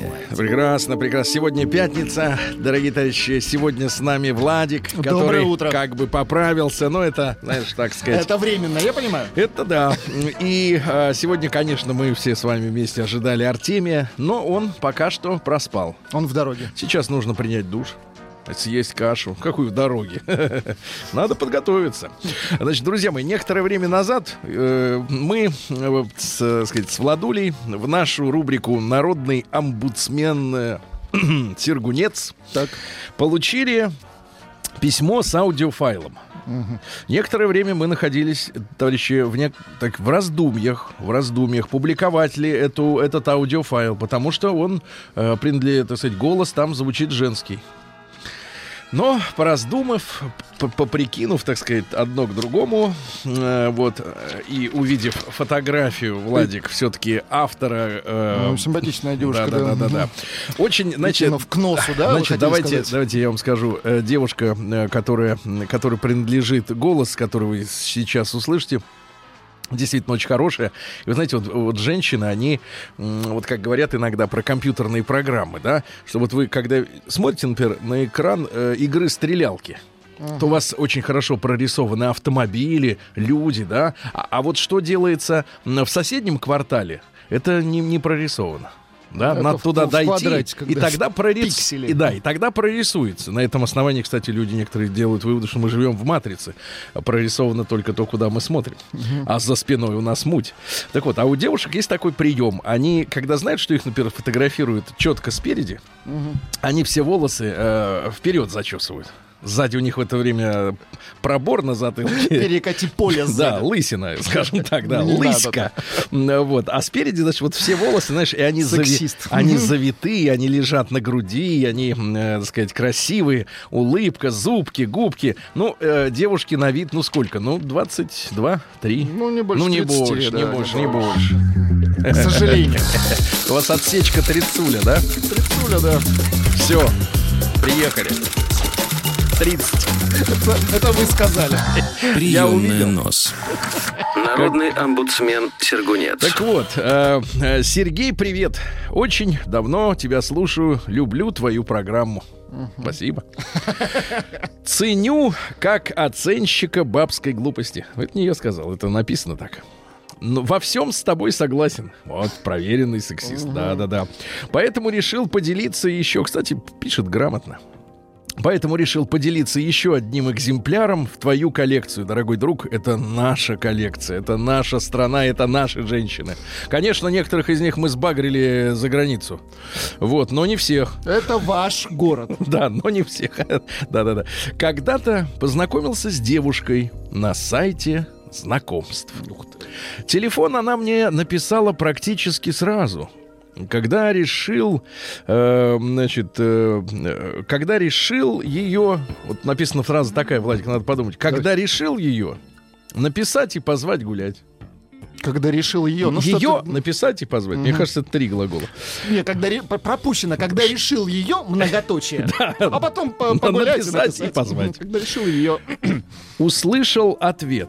Лайте. Прекрасно, прекрасно. Сегодня пятница, дорогие товарищи. Сегодня с нами Владик, Доброе который утро. как бы поправился. Но это, знаешь, так сказать. Это временно, я понимаю. Это да. И а, сегодня, конечно, мы все с вами вместе ожидали Артемия, но он пока что проспал. Он в дороге. Сейчас нужно принять душ. Съесть кашу. Какую в дороге? Надо подготовиться. Значит, друзья мои, некоторое время назад э, мы э, с, э, сказать, с Владулей в нашу рубрику «Народный омбудсмен э, Сергунец» Так. получили письмо с аудиофайлом. Некоторое время мы находились, товарищи, в, нек- так, в раздумьях, в раздумьях, публиковать ли эту, этот аудиофайл, потому что он, э, принадлежит, так сказать, голос там звучит женский. Но, пораздумав, поприкинув, так сказать, одно к другому, э, вот, э, и увидев фотографию, Владик, все-таки автора... э, Ну, симпатичная девушка, Да, да, да, да, да. Очень, значит, в к носу, да, Значит, давайте, сказать? давайте я вам скажу. Э, Девушка, э, которая, м, которой принадлежит голос, который вы сейчас услышите, Действительно очень хорошая. И вы знаете, вот, вот женщины, они, вот как говорят иногда про компьютерные программы, да, что вот вы, когда смотрите, например, на экран э, игры стрелялки, то у вас очень хорошо прорисованы автомобили, люди, да. А, а вот что делается в соседнем квартале, это не, не прорисовано. Да, Это надо туда дойти, и тогда прорис... и, да, и тогда прорисуется. На этом основании, кстати, люди некоторые делают выводы, что мы живем в матрице. Прорисовано только то, куда мы смотрим. А за спиной у нас муть. Так вот, а у девушек есть такой прием. Они, когда знают, что их, например, фотографируют четко спереди, они все волосы э, вперед зачесывают. Сзади у них в это время пробор на затылке. Перекати поле Да, сзади. лысина, скажем так, да, лыська. Вот. А спереди, значит, вот все волосы, знаешь, и они, зави- они завитые, они лежат на груди, они, э, так сказать, красивые, улыбка, зубки, губки. Ну, э, девушки на вид, ну сколько? Ну, 22, 3. Ну, не больше Ну, не 30, больше, да, не больше, не больше. больше. К сожалению. У вас отсечка трицуля, да? Трицуля, да. Все, приехали. 30. Это, это вы сказали. Приемный нос. Народный омбудсмен Сергунец. Так вот, э, э, Сергей, привет. Очень давно тебя слушаю, люблю твою программу. Спасибо. Ценю как оценщика бабской глупости. Это не я сказал, это написано так. Но во всем с тобой согласен. Вот, проверенный сексист. Да-да-да. Поэтому решил поделиться еще. Кстати, пишет грамотно. Поэтому решил поделиться еще одним экземпляром в твою коллекцию, дорогой друг. Это наша коллекция, это наша страна, это наши женщины. Конечно, некоторых из них мы сбагрили за границу. Вот, но не всех. Это ваш город. Да, но не всех. Да-да-да. Когда-то познакомился с девушкой на сайте знакомств. Телефон она мне написала практически сразу. Когда решил, э, значит, э, э, когда решил ее, вот написана фраза такая, Владик, надо подумать, когда решил ее написать и позвать гулять. Когда решил ее. Ну, ее что-то- написать и позвать. Мне кажется, это три глагола. Не, когда ре- пропущено, когда решил ее, многоточие, а потом по- погулять написать и позвать. Когда решил ее. услышал ответ.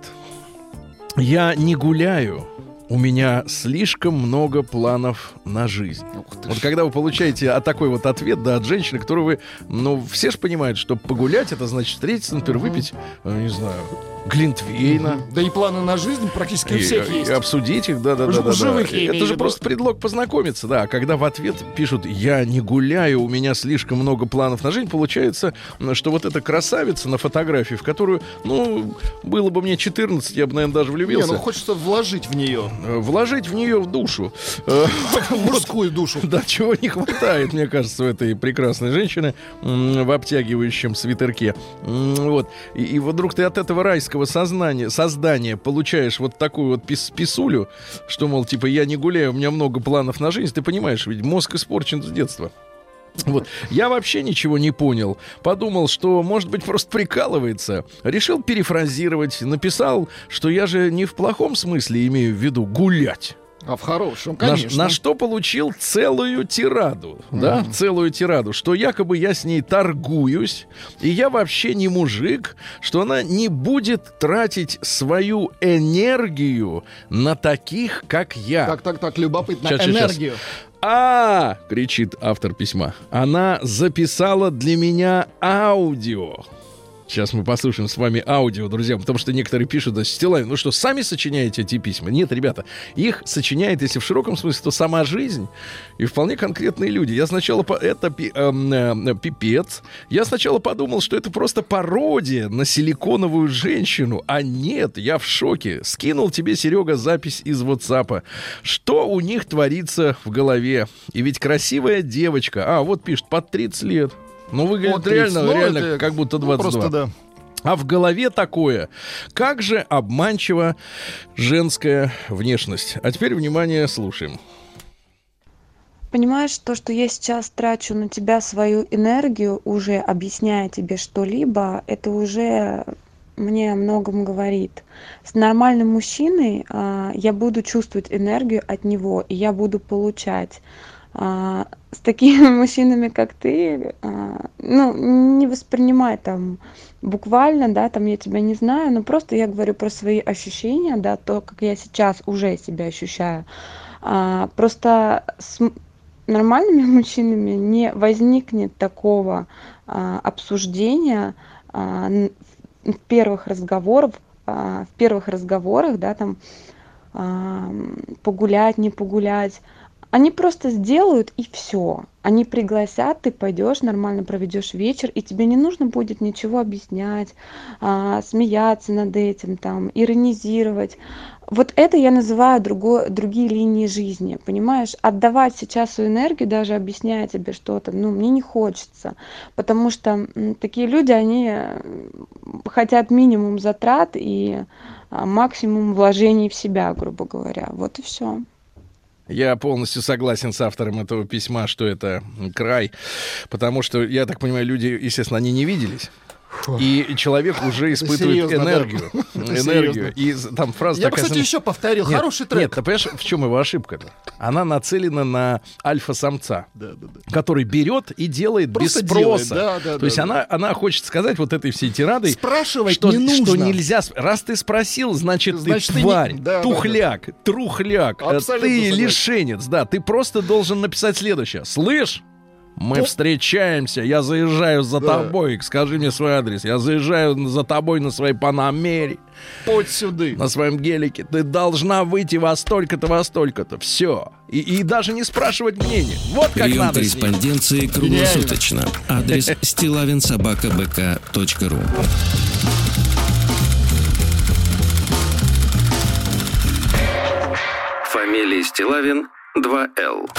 Я не гуляю. У меня слишком много планов на жизнь. Вот когда вы получаете а, такой вот ответ, да, от женщины, которую вы, ну, все же понимают, что погулять, это значит встретиться, например, выпить, э, не знаю, глинтвейна. Да и планы на жизнь практически у И, всех и есть. обсудить их, да, да, да, живых, да. Это же просто предлог познакомиться, да. А когда в ответ пишут «я не гуляю, у меня слишком много планов на жизнь», получается, что вот эта красавица на фотографии, в которую, ну, было бы мне 14, я бы, наверное, даже Не, влюбился. ну хочется вложить в нее Вложить в нее в душу. Мужскую душу. Да, чего не хватает, мне кажется, у этой прекрасной женщины в обтягивающем свитерке. Вот. И, и вдруг ты от этого райского сознания, создания получаешь вот такую вот пис- писулю, что, мол, типа, я не гуляю, у меня много планов на жизнь. Ты понимаешь, ведь мозг испорчен с детства. Вот. Я вообще ничего не понял. Подумал, что, может быть, просто прикалывается. Решил перефразировать. Написал, что я же не в плохом смысле имею в виду гулять. А в хорошем, На, конечно. на что получил целую тираду, да, целую тираду, что якобы я с ней торгуюсь, и я вообще не мужик, что она не будет тратить свою энергию на таких, как я. Так, так, так, любопытно. Щас. Энергию. А, кричит автор письма, она записала для меня аудио. Сейчас мы послушаем с вами аудио, друзья, потому что некоторые пишут, Стилавин, ну что, сами сочиняете эти письма? Нет, ребята, их сочиняет, если в широком смысле, то сама жизнь и вполне конкретные люди. Я сначала, по- это пи- эм, э, пипец, я сначала подумал, что это просто пародия на силиконовую женщину, а нет, я в шоке. Скинул тебе, Серега, запись из WhatsApp. Что у них творится в голове? И ведь красивая девочка, а вот пишет, под 30 лет. Ну, выглядит Вот 30, реально, ну, реально это как будто 22. Просто да. А в голове такое. Как же обманчива женская внешность. А теперь, внимание, слушаем. Понимаешь, то, что я сейчас трачу на тебя свою энергию, уже объясняя тебе что-либо, это уже мне о многом говорит. С нормальным мужчиной а, я буду чувствовать энергию от него, и я буду получать. А, с такими мужчинами, как ты, а, ну, не воспринимай там буквально, да, там я тебя не знаю, но просто я говорю про свои ощущения, да, то, как я сейчас уже себя ощущаю. А, просто с нормальными мужчинами не возникнет такого обсуждения в первых разговоров, в первых разговорах, да, там погулять, не погулять. Они просто сделают и все. Они пригласят, ты пойдешь, нормально проведешь вечер, и тебе не нужно будет ничего объяснять, а, смеяться над этим, там, иронизировать. Вот это я называю другой, другие линии жизни, понимаешь? Отдавать сейчас свою энергию, даже объясняя тебе что-то, ну, мне не хочется. Потому что такие люди, они хотят минимум затрат и а, максимум вложений в себя, грубо говоря. Вот и все. Я полностью согласен с автором этого письма, что это край. Потому что, я так понимаю, люди, естественно, они не виделись. И человек уже испытывает серьезно, да. энергию. Это Энергию. И там фраза Я, такая... кстати, еще повторил. Нет, Хороший Нет, трек. ты понимаешь, в чем его ошибка-то? Она нацелена на альфа-самца. Да, да, да. который берет и делает Просто без делает, спроса. да, да, То да, есть да. она, она хочет сказать вот этой всей тирадой, Спрашивать что, не нужно. что нельзя... Раз ты спросил, значит, Значит, ты ты не- тварь, да, да, тухляк, трухляк, э, Абсолютно ты согласен. лишенец. Да, ты просто должен написать следующее. Слышь? Мы встречаемся, я заезжаю за Да. тобой, скажи мне свой адрес. Я заезжаю за тобой на своей Панамере, Подь сюды. на своем гелике. Ты должна выйти во столько-то, во столько-то. Все. И, и даже не спрашивать мнение. Вот как Прием надо корреспонденции круглосуточно. Адрес стилавинсобакабк.ру Фамилия Стилавин 2Л.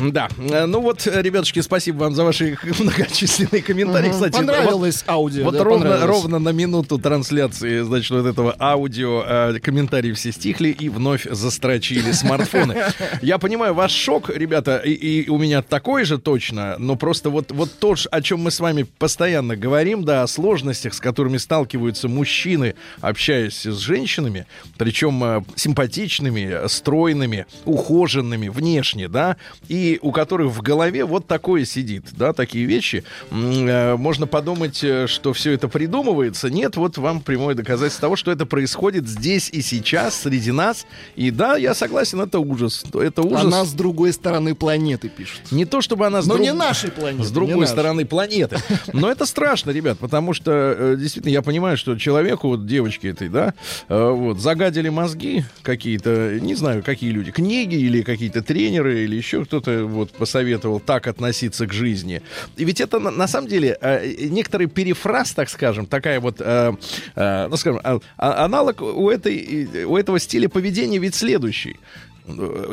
Да. Э, Ну вот, э, ребятушки, спасибо вам за ваши многочисленные комментарии. Кстати, Понравилось аудио. Вот да, ровно, ровно на минуту трансляции, значит, вот этого аудио э, комментарии все стихли и вновь застрочили смартфоны. Я понимаю ваш шок, ребята, и, и у меня такой же точно, но просто вот, вот то, о чем мы с вами постоянно говорим, да, о сложностях, с которыми сталкиваются мужчины, общаясь с женщинами, причем э, симпатичными, стройными, ухоженными внешне, да, и у которых в голове вот такое сидит, да, такие вещи. Э, Можно подумать, э, что все это придумывается. Нет, вот вам прямое доказательство того, что это происходит здесь и сейчас, среди нас. И да, я согласен, это ужас. Это ужас. Она с другой стороны планеты пишет. Не то, чтобы она с, Но друг- не нашей планеты. с другой стороны планеты. Но это страшно, ребят, потому что э, действительно я понимаю, что человеку, вот девочке этой, да, вот, загадили мозги какие-то, не знаю, какие люди, книги или какие-то тренеры или еще кто-то вот посоветовал так относиться к жизни. И ведь это на, самом деле э, некоторый перефраз, так скажем, такая вот, э, э, ну скажем, а- а- аналог у этой у этого стиля поведения ведь следующий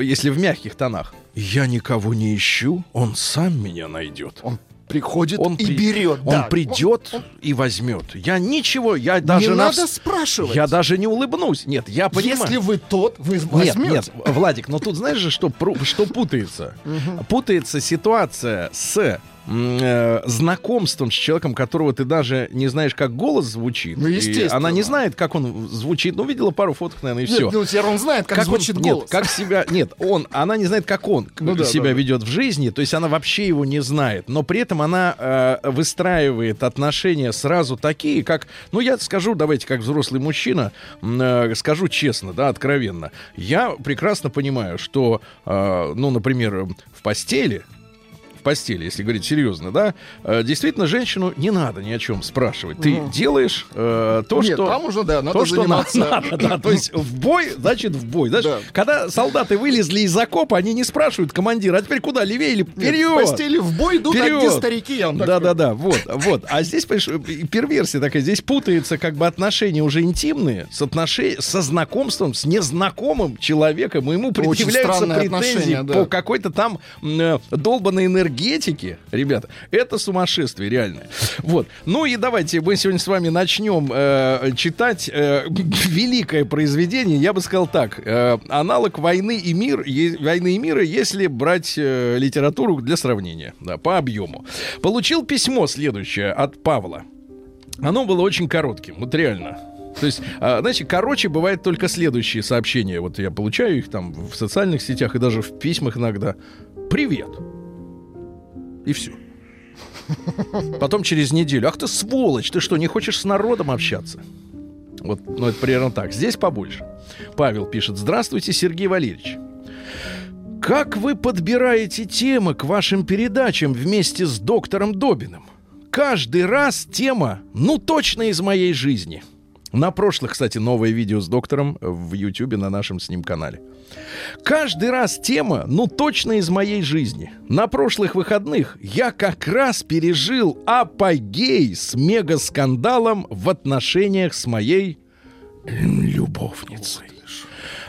если в мягких тонах. Я никого не ищу, он сам меня найдет. Он Приходит Он и при- берет. Он да. придет и возьмет. Я ничего, я даже не на надо спрашивать. Я даже не улыбнусь. Нет, я понимаю. Если вы тот, вы Нет, возьмете. нет, Владик, но тут знаешь же, что, что путается? Путается ситуация с знакомством с человеком, которого ты даже не знаешь, как голос звучит. Ну, И естественно. она не знает, как он звучит. Ну, видела пару фоток, наверное, и Нет, все. ну, теперь он знает, как, он- звучит нет, голос. как себя, нет, он, она не знает, как он Ну да, себя да, да. ведет в жизни, то есть она вообще его не знает, но при этом она э, выстраивает отношения сразу такие, как, ну я скажу, давайте, как взрослый мужчина, э, скажу честно, да, откровенно, я прекрасно понимаю, что, э, ну, например, в постели постели, если говорить серьезно, да, э, действительно женщину не надо ни о чем спрашивать. Ты делаешь э, то, Нет, что там уже, да, надо то, что заниматься. надо, да, то есть в бой, значит в бой. Знаешь, Да. когда солдаты вылезли из окопа, они не спрашивают командира, а теперь куда, левее или Нет, вперед? В постели в бой идут Вперед! одни старики, я вам так Да, скажу. да, да, вот, вот. А здесь, понимаешь, перверсия такая, здесь путается как бы отношения уже интимные с отношения, со знакомством с незнакомым человеком, и ему предъявляются претензии да. по какой-то там э, долбанной энергетике, ребята, это сумасшествие реальное. Вот. Ну и давайте мы сегодня с вами начнем э, читать э, великое произведение, я бы сказал так, э, аналог «Войны и мир», е- «Войны и мира», если брать э, литературу для сравнения, да, по объему. Получил письмо следующее от Павла. Оно было очень коротким, вот реально. То есть, а, знаете, короче бывает только следующие сообщения. Вот я получаю их там в социальных сетях и даже в письмах иногда. Привет. И все. Потом через неделю. Ах ты сволочь, ты что, не хочешь с народом общаться? Вот, ну это примерно так. Здесь побольше. Павел пишет. Здравствуйте, Сергей Валерьевич. Как вы подбираете темы к вашим передачам вместе с доктором Добиным? Каждый раз тема, ну точно из моей жизни. На прошлых, кстати, новое видео с доктором в Ютубе на нашем с ним канале. Каждый раз тема, ну точно из моей жизни. На прошлых выходных я как раз пережил апогей с мегаскандалом в отношениях с моей любовницей.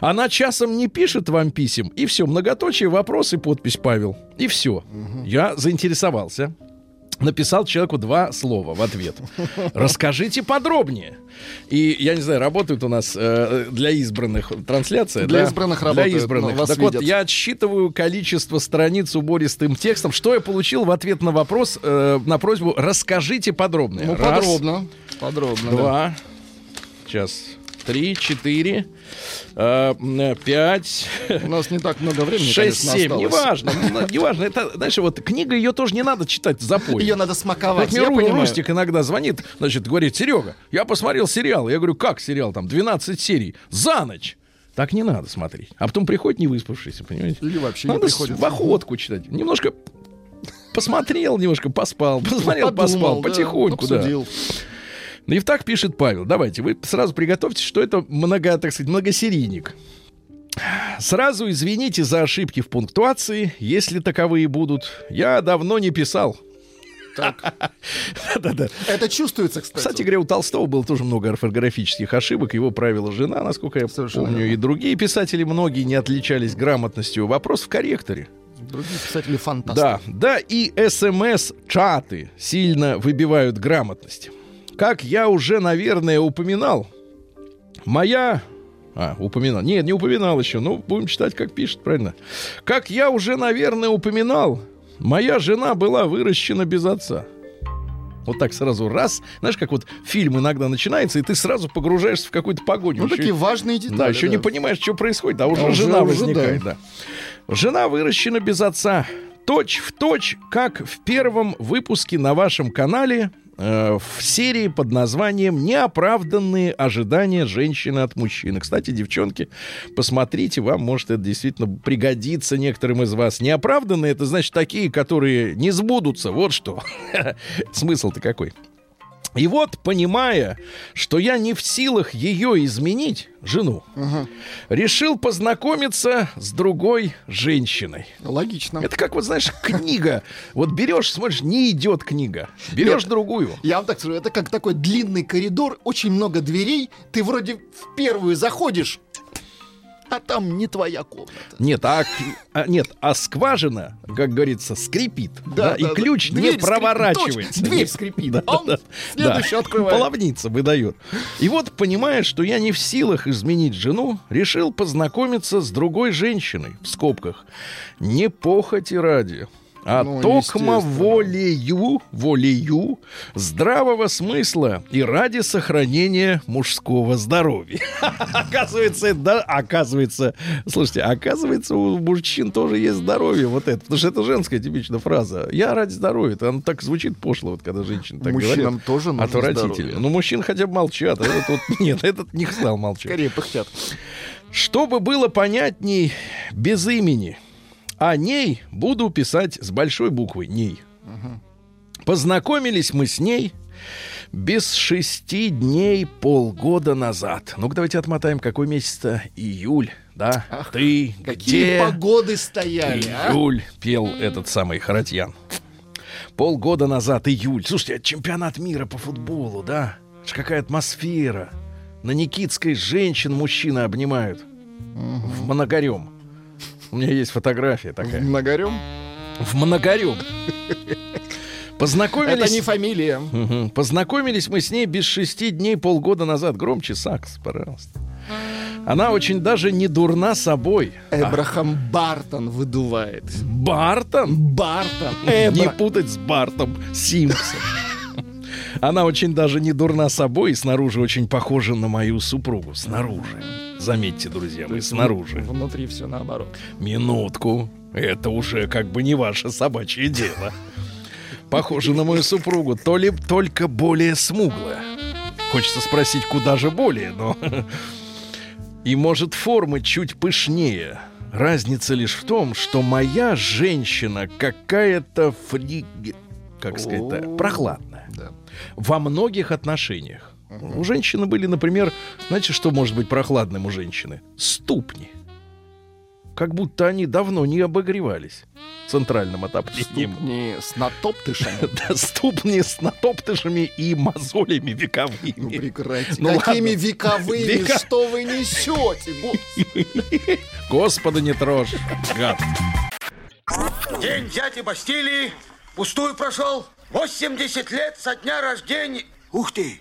Она часом не пишет вам писем, и все, многоточие, вопрос и подпись Павел. И все. Я заинтересовался. Написал человеку два слова в ответ. Расскажите подробнее. И, я не знаю, работает у нас э, для избранных трансляция. Для да? избранных Для работает, избранных. ну, вас так вот, видят. я отсчитываю количество страниц убористым текстом. Что я получил в ответ на вопрос, э, на просьбу «расскажите подробнее». Ну, Раз, подробно. Подробно. да. Два. Сейчас. Три, четыре, э, пять, У нас не так много времени, шесть, семь. Неважно. ну, Неважно. Это, знаешь, вот книга, ее тоже не надо читать запой. Ее надо смаковать. Вот я мне. Рустик иногда звонит, значит, говорит, Серега, я посмотрел сериал. Я говорю, как сериал? Там 12 серий. За ночь. Так не надо смотреть. А потом приходит не выспавшийся, понимаете? Или вообще не Надо с- приходится. в охотку читать. Немножко посмотрел, немножко поспал. Посмотрел, Подумал, поспал. да, Потихоньку, да. обсудил. И так пишет Павел. Давайте, вы сразу приготовьтесь, что это много, так сказать, многосерийник. Сразу извините за ошибки в пунктуации, если таковые будут. Я давно не писал. Да-да-да. Это чувствуется, кстати. Кстати говоря, у Толстого было тоже много орфографических ошибок. Его правила жена, насколько я Совершенно помню. И другие писатели, многие не отличались грамотностью. Вопрос в корректоре. Другие писатели фантасты. Да, да, и СМС-чаты сильно выбивают грамотность. Как я уже, наверное, упоминал, моя... А, упоминал. Нет, не упоминал еще. Ну, будем читать, как пишет, правильно. Как я уже, наверное, упоминал, моя жена была выращена без отца. Вот так сразу раз. Знаешь, как вот фильм иногда начинается, и ты сразу погружаешься в какую-то погоню. Ну, Еще- такие важные детали. да, еще не понимаешь, что происходит, а уже А жена уже возникает, да. Жена выращена без отца. Точь в точь, как в первом выпуске на вашем канале э, в серии под названием «Неоправданные ожидания женщины от мужчины». Кстати, девчонки, посмотрите, вам может это действительно пригодится некоторым из вас. Неоправданные — это значит такие, которые не сбудутся. Вот что. Смысл-то какой. И вот, понимая, что я не в силах ее изменить, жену, решил познакомиться с другой женщиной. Логично. Это как, вот знаешь, книга. Вот берешь, смотришь, не идет книга. Берешь Нет. другую. Я вам так скажу, это как такой длинный коридор, очень много дверей. Ты вроде в первую заходишь, а там не твоя комната. Нет, а, а- нет, а скважина, как говорится, скрипит. Да, и да, ключ да. не Дверь проворачивается. точно, дверь скрипит. Да, он да, следующий да. открывает. Половница выдает. И вот, понимая, что я не в силах изменить жену, решил познакомиться с другой женщиной, в скобках. Не похоти ради, а Ну, токмо волею, волею, здравого смысла и ради сохранения мужского здоровья. Оказывается, да, оказывается, слушайте, оказывается, у мужчин тоже есть здоровье, вот это, потому что это женская типичная фраза. Я ради здоровья, это оно так звучит пошло, вот когда женщины так Мужчинам говорят. тоже нужно Отвратительно. здоровье. Ну, мужчин хотя бы молчат, а этот вот нет, этот не стал молчать. Скорее пыхтят. Чтобы было понятней, без имени. А ней буду писать с большой буквы «ней». Познакомились мы с ней без шести дней полгода назад. Ну-ка, давайте отмотаем, какой месяц-то? Июль, да? Ах, Ты Какие где? погоды стояли, а? Июль пел этот самый Харатьян. Полгода назад, июль. Слушайте, это чемпионат мира по футболу, да? Ж какая атмосфера. На Никитской женщин мужчины обнимают. В Моногорем. У меня есть фотография такая. Нагорем? В Моногорем. Познакомились... Это не фамилия. Мгм. Познакомились мы с ней без шести дней полгода назад. Громче сакс, пожалуйста. Она очень даже не дурна собой. Эбрахам Бартон выдувает. Бартон? Бартон. Не Эбра. путать с Бартом Симпсом. Она очень даже не дурна собой и снаружи очень похожа на мою супругу. Снаружи. Заметьте, друзья мои, снаружи. Внутри все наоборот. Минутку. Это уже как бы не ваше собачье дело. Похожа на мою супругу, то ли только более смуглая. Хочется спросить, куда же более, но... И может формы чуть пышнее. Разница лишь в том, что моя женщина какая-то фри... Как сказать-то? Прохладная. Да. Во многих отношениях. У женщины были, например, знаете, что может быть прохладным у женщины? Ступни. Как будто они давно не обогревались центральным отоплением. Не с натоптышами. Да, ступни с натоптышами и мозолями Ну, вековыми. прекратите. Ну, Какими ладно. вековыми? Века- Что вы несете? Господа не трожь, гад. День дяди Бастилии пустую прошел. 80 лет со дня рождения. Ух ты,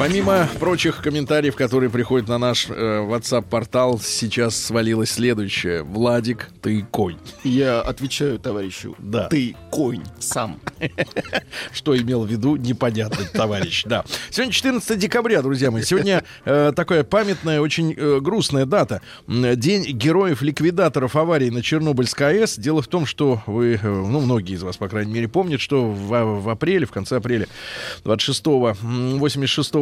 Помимо прочих комментариев, которые приходят на наш э, WhatsApp-портал, сейчас свалилось следующее. Владик, ты конь. Я отвечаю товарищу. Да. Ты конь сам. Что имел в виду, непонятно, товарищ. Да. Сегодня 14 декабря, друзья мои. Сегодня э, такая памятная, очень э, грустная дата. День героев-ликвидаторов аварии на Чернобыльской АЭС. Дело в том, что вы, э, ну, многие из вас, по крайней мере, помнят, что в, в апреле, в конце апреля 26-го, м,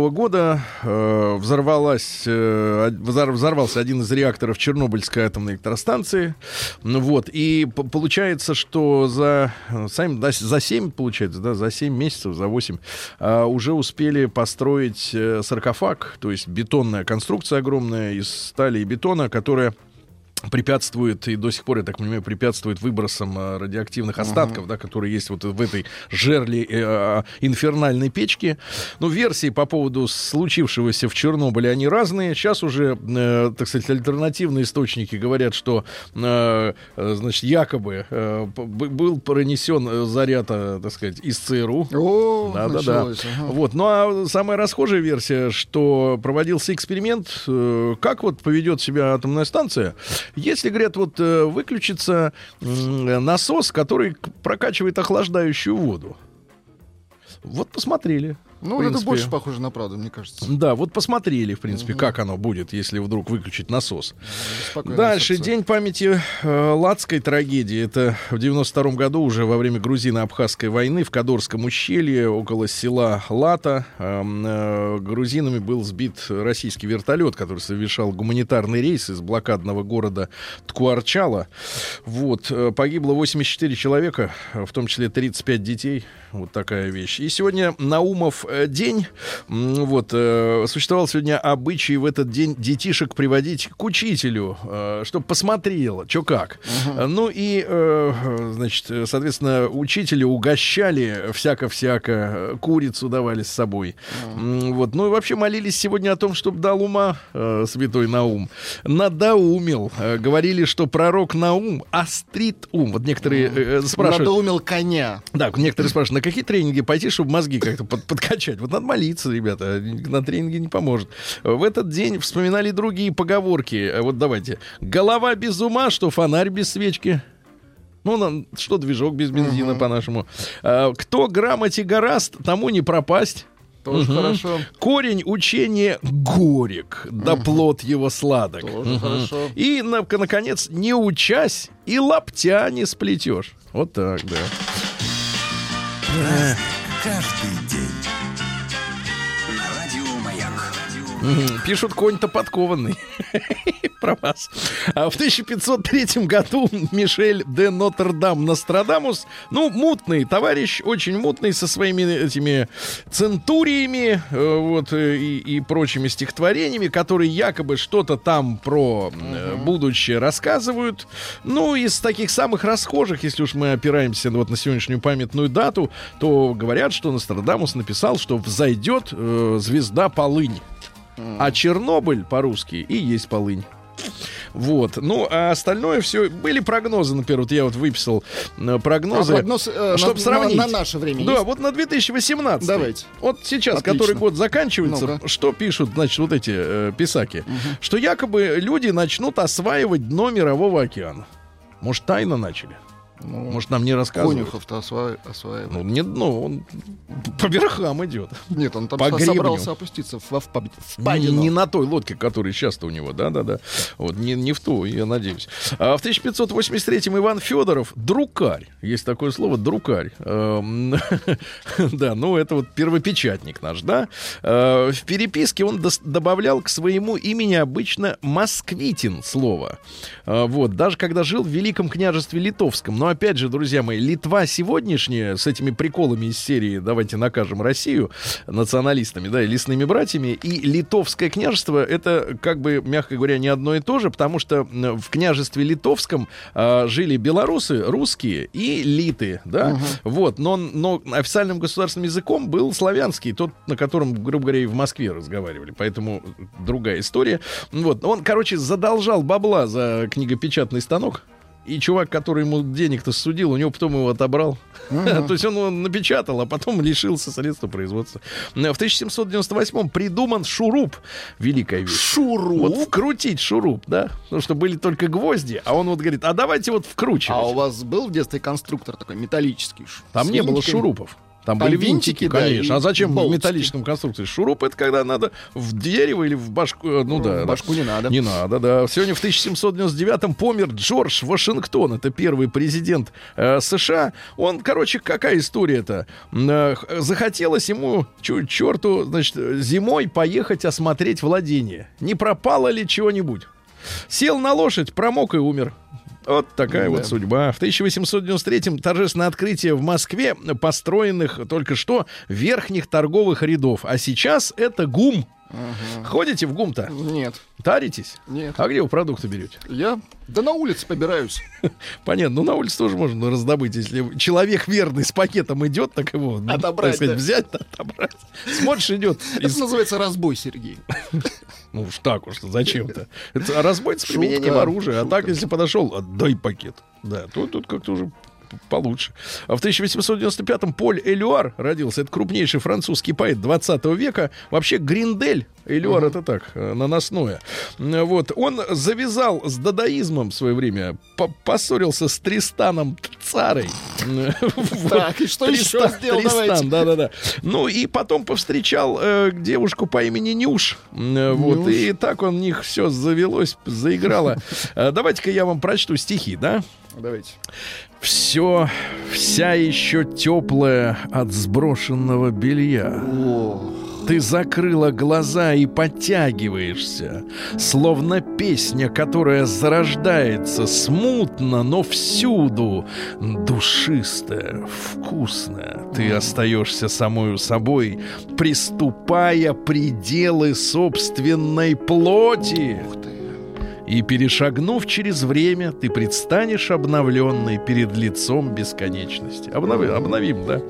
86 года э, взорвалась, э, взор- взорвался один из реакторов Чернобыльской атомной электростанции. Ну Вот. И получается, что за, э, сами, да, за 7, получается, да, за 7 месяцев, за 8, а, уже успели построить э, саркофаг, то есть бетонная конструкция огромная из стали и бетона, которая препятствует, и до сих пор, я так понимаю, препятствует выбросам э, радиоактивных остатков, да, которые есть вот в этой жерле э, инфернальной печки. Ну, версии по поводу случившегося в Чернобыле, они разные. Сейчас уже, э, так сказать, альтернативные источники говорят, что, э, э, значит, якобы э, был пронесен э, заряд, так сказать, из ЦРУ. О, Да, да, да. ага. Вот. Ну а самая расхожая версия, что проводился эксперимент, э, как вот поведет себя атомная станция, если, говорят, вот э, выключится насос, который прокачивает охлаждающую воду. Вот посмотрели. Ну, вот это принципе. больше похоже на правду, мне кажется. Да, вот посмотрели, в принципе, как оно будет, если вдруг выключить насос. Спокойно, Дальше сердце. день памяти э, Ладской трагедии. Это в 92 году уже во время грузино-абхазской войны в Кадорском ущелье около села Лата эм, э, грузинами был сбит российский вертолет, который совершал гуманитарный рейс из блокадного города Ткуарчала. Вот э, погибло 84 человека, э, в том числе 35 детей. Вот такая вещь. И сегодня Наумов э, день. М, Вот, э, существовал сегодня обычай в этот день детишек приводить к учителю, чтобы посмотрел, что как. Э, Ну и, э, значит, э, соответственно, учителя угощали всяко-всяко, э, курицу давали с собой. М, Вот, ну и вообще молились сегодня о том, чтобы дал ума э, святой Наум. Надоумил. Э, Говорили, что пророк Наум острит ум. Вот некоторые э, спрашивают... Надоумил коня. Да, некоторые спрашивают, на какие тренинги пойти, чтобы мозги как-то под- подкачать? Вот надо молиться, ребята, на тренинги не поможет. В этот день вспоминали другие поговорки. Вот давайте. Голова без ума, что фонарь без свечки. Ну, что движок без бензина, по-нашему. А, Кто грамоте гораст, тому не пропасть. Тоже Мгм. хорошо. Корень учения горек, да плод его сладок. Тоже Мгм. хорошо. И, на- наконец, не учась, и лаптя не сплетешь. Вот так, да. Каждый день. Пишут, конь-то подкованный. Про вас. А в 1503 году Мишель де Нотр-Дам Нострадамус, ну, мутный товарищ, очень мутный, со своими этими центуриями э, вот, э, и, и прочими стихотворениями, которые якобы что-то там про э, будущее рассказывают. Ну, из таких самых расхожих, если уж мы опираемся вот на сегодняшнюю памятную дату, то говорят, что Нострадамус написал, что взойдет э, звезда полынь. А Чернобыль по-русски и есть полынь. Вот. Ну, а остальное все... Были прогнозы, например, вот я вот выписал э, прогнозы. А прогноз, э, чтоб на- сравнить. на- на наше время Да, есть? вот на 2018. Давайте. Вот сейчас, Отлично. который год заканчивается, Ну-ка. что пишут, значит, вот эти э, писаки? Что якобы люди начнут осваивать дно мирового океана. Может, тайно начали? Ну, Может, нам не рассказывают? Конюхов-то осва- осваивает. Ну, не дно, он по верхам идет. Нет, он там по гребню. собрался опуститься в, в, в Не, не на той лодке, которая сейчас-то у него, да-да-да. Вот, не, не в ту, я надеюсь. А в 1583-м Иван Федоров, друкарь, есть такое слово, друкарь. Эм, Да, ну это вот первопечатник наш, да. Э, В переписке он добавлял к своему имени обычно москвитин слово. Э, Вот, даже когда жил в Великом княжестве Литовском. Но опять же, друзья мои, Литва сегодняшняя с этими приколами из серии «Давайте накажем Россию» националистами, да, и лесными братьями, и Литовское княжество это, как бы, мягко говоря, не одно и то же, потому что в княжестве Литовском а, жили белорусы, русские и литы, да, вот, но, но официальным государственным языком был славянский, тот, на котором, грубо говоря, и в Москве разговаривали, поэтому другая история. Вот, он, короче, задолжал бабла за книгопечатный станок, и чувак, который ему денег-то судил, у него потом его отобрал. То есть он его напечатал, а потом лишился средства производства. В 1798-м придуман шуруп. Великая вещь. Шуру. Вот вкрутить шуруп, да? Потому что были только гвозди, а он вот говорит, а давайте вот вкручивать. А у вас был в детстве конструктор такой металлический? Там не было шурупов. Там, Там были винтики, винтики, да, конечно. а зачем в болтики. металлическом конструкции? Шуруп это когда надо в дерево или в башку. э, Ну, да. в да. башку не надо. Не надо, да. Сегодня в 1799-м помер Джордж Вашингтон. Это первый президент э, США. Он, короче, какая история-то? Э, захотелось ему, черту, значит, зимой поехать осмотреть владение. Не пропало ли чего-нибудь? Сел на лошадь, промок и умер. Вот такая вот судьба. В 1893-м торжественное открытие в Москве построенных только что верхних торговых рядов. А сейчас это ГУМ. Ходите в ГУМ-то? Нет, Таритесь? нет. А где вы продукты берете? Я да на улице побираюсь. Понятно, ну на улице тоже можно раздобыть, если человек верный с пакетом идет, так его ну, Отобрать, так сказать, да. взять, отобрать. Смотришь, идет. из- Это называется разбой, Сергей. Ну уж так уж, зачем-то. Это разбой с применением оружия. А так, если подошел, отдай пакет. Да, то тут как-то уже получше. А в 1895-м Поль Элюар родился. Это крупнейший французский поэт 20 века. Вообще Гриндель. Элюар это так, э, наносное. Вот. Он завязал с дадаизмом в свое время. по- Поссорился с Тристаном Царой. Так, и что еще сделал? Тристан, да-да-да. Ну и потом повстречал э, девушку по имени Нюш. Вот, и так он у них все завелось, заиграло. Э, Давайте-ка я вам прочту стихи, да? Давайте. Все, вся еще теплая от сброшенного белья. Ты закрыла глаза и подтягиваешься, словно песня, которая зарождается смутно, но всюду, душистая, вкусная. Ты остаешься самою собой, приступая пределы собственной плоти. И перешагнув через время, ты предстанешь обновленной перед лицом бесконечности. Обнови- обновим, да?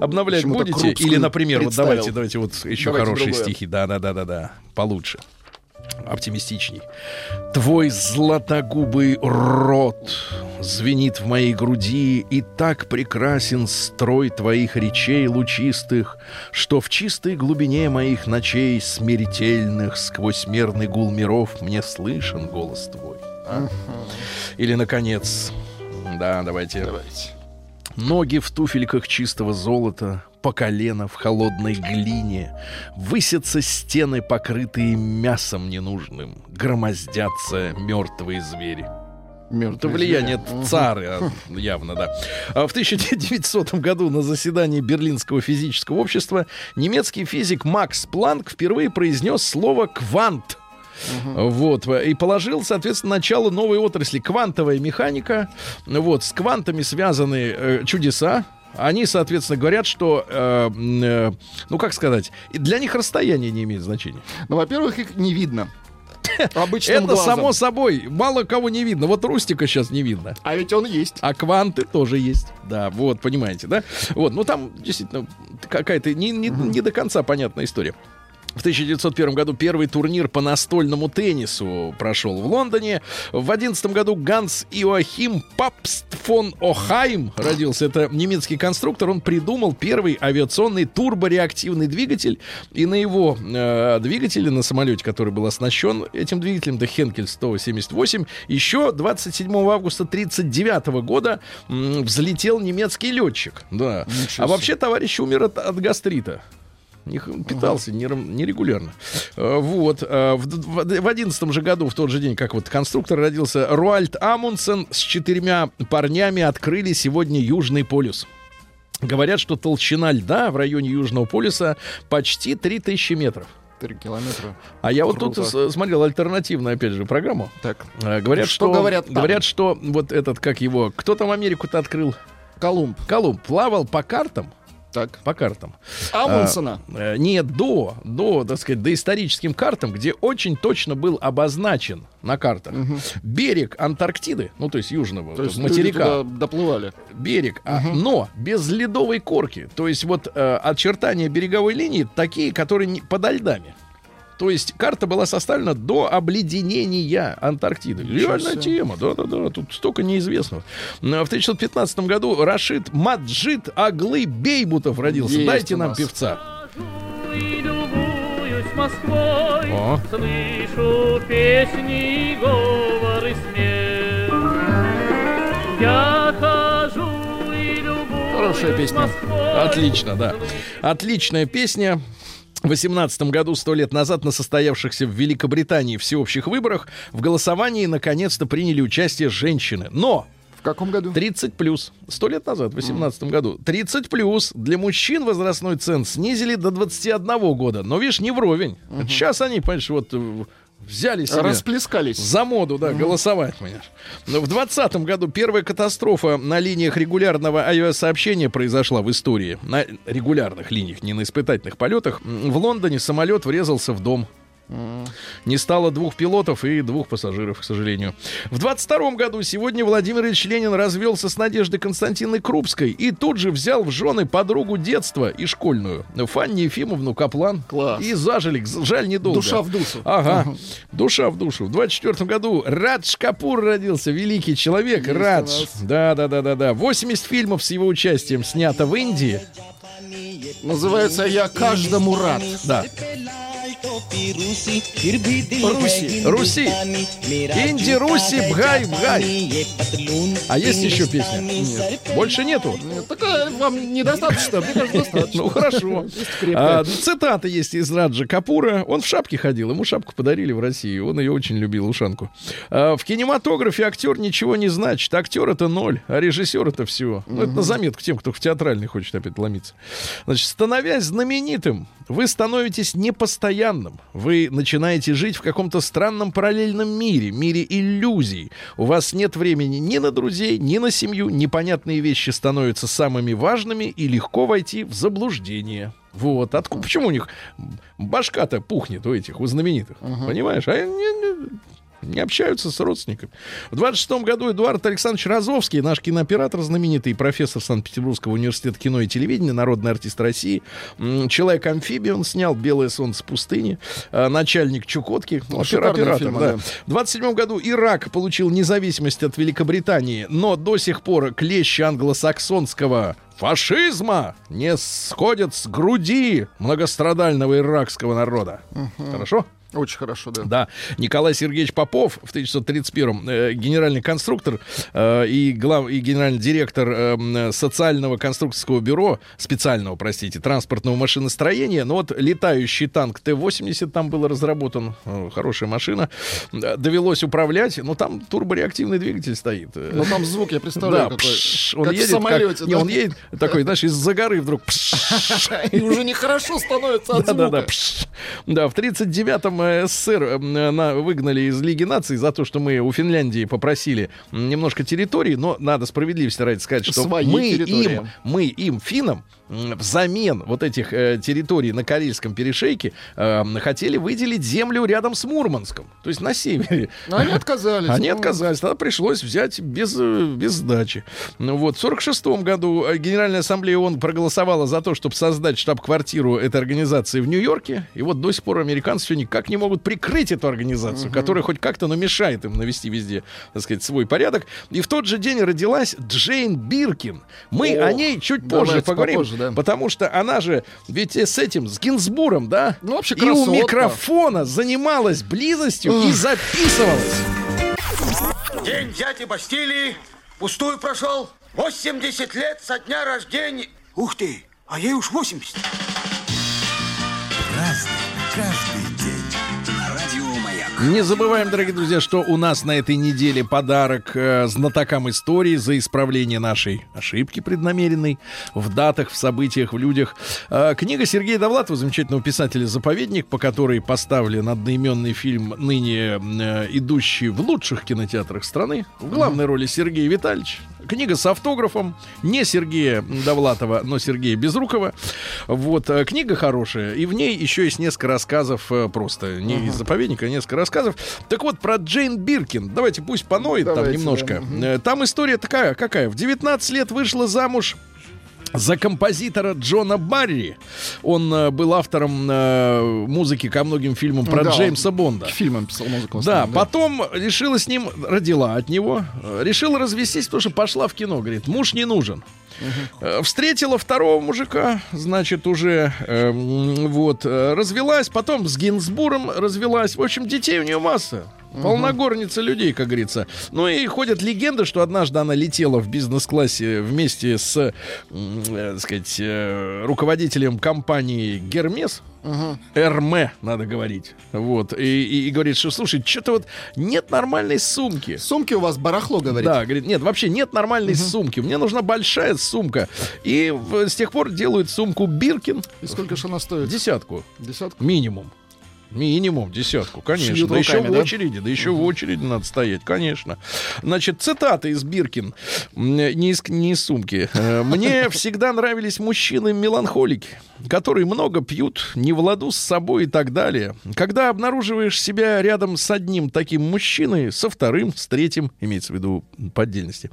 Обновлять Почему-то будете? Или, например, вот представил. давайте, давайте вот еще Давайте хорошие другое. стихи. Да, да, да, да, да. Получше. Оптимистичней. Твой златогубый рот звенит в моей груди, и так прекрасен строй твоих речей лучистых, что в чистой глубине моих ночей смертельных сквозь мерный гул миров мне слышен голос твой. А? Или, наконец, да, давайте. Давайте. Ноги в туфельках чистого золота, по колено в холодной глине, Высятся стены, покрытые мясом ненужным, Громоздятся мертвые звери. Это влияние цары, а, явно, да. А В 1900 году на заседании Берлинского физического общества немецкий физик Макс Планк впервые произнес слово «квант». Вот, и положил, соответственно, начало новой отрасли квантовая механика. Вот, с квантами связаны э, чудеса. Они, соответственно, говорят, что, э, э, ну как сказать, для них расстояние не имеет значения. Ну, во-первых, их не видно. Обычным Это глазом. само собой, мало кого не видно. Вот Рустика сейчас не видно. А ведь он есть. А кванты тоже есть. Да, вот, понимаете, да? Вот, ну там действительно какая-то не, не, не до конца понятная история. В 1901 году первый турнир по настольному теннису прошел в Лондоне. В 2011 году Ганс Иоахим Папст фон Охайм родился. Это немецкий конструктор. Он придумал первый авиационный турбореактивный двигатель. И на его э, двигателе, на самолете, который был оснащен этим двигателем, это Хенкель 178, еще 27 августа 1939 года м, взлетел немецкий летчик. Да. А вообще товарищ умер от, от гастрита. Не х- питался нерегулярно. Э, Вот. э, В одиннадцатом же году, в тот же день, как вот конструктор родился, Руальд Амундсен с четырьмя парнями открыли сегодня Южный полюс. Говорят, что толщина льда в районе Южного полюса почти 3000 метров. Три километра. А я вот Круто. тут с- смотрел альтернативную, опять же, программу. Так. Э, Говорят, Что что, говорят там? говорят, что вот этот, как его, кто там Америку-то открыл? Колумб. Колумб плавал по картам, Так. по картам. Амундсена. Э, Нет, до, до, так сказать, доисторическим картам, где очень точно был обозначен на картах берег Антарктиды, ну то есть южного То есть материка, доплывали. берег, а, но без ледовой корки. То есть вот э, очертания береговой линии такие, которые не, подо льдами. То есть карта была составлена до обледенения Антарктиды. Реальная тема, да-да-да, тут столько неизвестного. Но В 1915 году Рашид Маджид Аглы Бейбутов родился. Есть Дайте нам певца. И Москвой, О. слышу песни и говоры смех. Я хожу и любуюсь Хорошая песня. Москвой. Отлично, да. Отличная песня. В 18 году, сто лет назад, на состоявшихся в Великобритании всеобщих выборах в голосовании наконец-то приняли участие женщины. Но В каком году? 30 плюс. Сто лет назад, в 18 году. 30 плюс. Для мужчин возрастной цен снизили до 21 года. Но, видишь, не вровень. Сейчас они, понимаешь, вот э, взяли себе... Расплескались. За моду, да, голосовать, понимаешь. В 2020 году первая катастрофа на линиях регулярного авиасообщения произошла в истории. На регулярных линиях, не на испытательных полетах. В Лондоне самолет врезался в дом. Не стало двух пилотов и двух пассажиров, к сожалению. В 22 году сегодня Владимир Ильич Ленин развелся с Надеждой Константиновной Крупской и тут же взял в жены подругу детства и школьную, Фанни Ефимовну Каплан. Класс. И зажили, жаль, недолго. Душа в душу. Ага, душа в душу. В 24 году Радж Капур родился, великий человек. Есть Радж. нас. Да, да, да, да, да. 80 фильмов с его участием снято в Индии. Называется «Я каждому рад». Да. Руси. Руси. Инди, Руси, Бгай, Бгай. А есть еще песня? Нет. Больше нету? Нет, Такая вам недостаточно, мне кажется, достаточно. Ну хорошо. А, цитата есть из Раджа Капура. Он в шапке ходил, ему шапку подарили в России. Он ее очень любил, ушанку. А, в кинематографе актер ничего не значит. Актер это ноль, а режиссер это все. Ну, это на заметку тем, кто в театральный хочет опять ломиться. Значит, становясь знаменитым, Вы становитесь непостоянным. Вы начинаете жить в каком-то странном параллельном мире, мире иллюзий. У вас нет времени ни на друзей, ни на семью. Непонятные вещи становятся самыми важными и легко войти в заблуждение. Вот. Откуда, почему у них башка-то пухнет у этих, у знаменитых? Понимаешь? А не, общаются с родственниками. В 26 году Эдуард Александрович Розовский, наш кинооператор знаменитый, профессор Санкт-Петербургского университета кино и телевидения, народный артист России, м, человек-амфибия, он снял «Белое солнце пустыни», а, начальник Чукотки, ну, оператор, фильм, да. да. В 27 году Ирак получил независимость от Великобритании, но до сих пор клещи англосаксонского фашизма не сходят с груди многострадального иракского народа. Хорошо? Очень хорошо, да. Да, Николай Сергеевич Попов в 1931-м э, генеральный конструктор э, и, глав, и генеральный директор э, социального конструкторского бюро, специального, простите, транспортного машиностроения. Но вот летающий танк Т-80 там был разработан, э, хорошая машина. Э, Довелось управлять, но там турбореактивный двигатель стоит. Э, Ну там звук, я представляю, да, какой. пш, он как едет, в самолете, как- не, да? он едет такой, знаешь, из-за горы вдруг И уже нехорошо становится от да, да, звука. да. пш. Да, в 39-м э, СССР э, на- выгнали из Лиги наций за то, что мы у Финляндии попросили немножко территории, но надо справедливости ради сказать, что Свои мы территории. им, мы им, финнам, м, взамен вот этих э, территорий на Карельском перешейке э, хотели выделить землю рядом с Мурманском, то есть на севере. Но они отказались. Они Ну, отказались, тогда пришлось взять без, э, без сдачи. Ну вот, в 46 году э, Генеральная Ассамблея ООН проголосовала за то, чтобы создать штаб-квартиру этой организации в Нью-Йорке. И вот до сих пор американцы все никак не могут прикрыть эту организацию, которая хоть как-то, но мешает им навести везде, так сказать, свой порядок. И в тот же день родилась Джейн Биркин. Мы О, о ней чуть позже поговорим, попозже, да. потому что она же ведь с этим, с Гинзбуром, да? Ну, вообще и у микрофона занималась близостью и записывалась. День дяди Бастилии пустую прошел. 80 лет со дня рождения. Ух ты, а ей уж 80. Разный, каждый Не забываем, дорогие друзья, что у нас на этой неделе подарок э, знатокам истории за исправление нашей ошибки преднамеренной в датах, в событиях, в людях. Э, книга Сергея Довлатова, замечательного писателя «Заповедник», по которой поставлен одноименный фильм, ныне э, идущий в лучших кинотеатрах страны. В главной роли Сергей Витальевич. Книга с автографом. Не Сергея Довлатова, но Сергея Безрукова. Вот. э, Книга хорошая. И в ней еще есть несколько рассказов э, просто. Не из заповедника, а несколько рассказов. Так вот, про Джейн Биркин. Давайте пусть поноет там Давайте, немножко. да. Э, Там история такая, какая? В 19 лет вышла замуж за композитора Джона Барри. Он э, был автором э, музыки ко многим фильмам про Да, Джеймса Бонда. К фильмам писал музыку. Да, основном, потом решила с ним, родила от него, э, решила развестись, потому что пошла в кино, говорит, муж не нужен. Э, Встретила второго мужика, значит, уже э, м, вот, э, развелась, потом с Гинзбуром развелась. В общем, детей у нее масса. Полногорница людей, как говорится. Ну и ходят легенды, что однажды она летела в бизнес-классе вместе с, э, так сказать, э, руководителем компании Гермес. Эрме, надо говорить. Вот. И, и- и говорит, что, слушай, что-то вот нет нормальной сумки. Сумки у вас барахло, говорит. Да, говорит, нет, вообще нет нормальной сумки. Мне нужна большая сумка. И в- с тех пор делают сумку Биркин И сколько же она стоит? десятку. Десятку. Минимум. Минимум десятку, конечно. Шьют да еще в очереди, да еще в очереди надо стоять, конечно. Значит, цитата из Биркин, не из, не из сумки. Э, Мне всегда нравились мужчины-меланхолики, которые много пьют, не в ладу с собой и так далее. Когда обнаруживаешь себя рядом с одним таким мужчиной, со вторым, с третьим, имеется в виду по отдельности,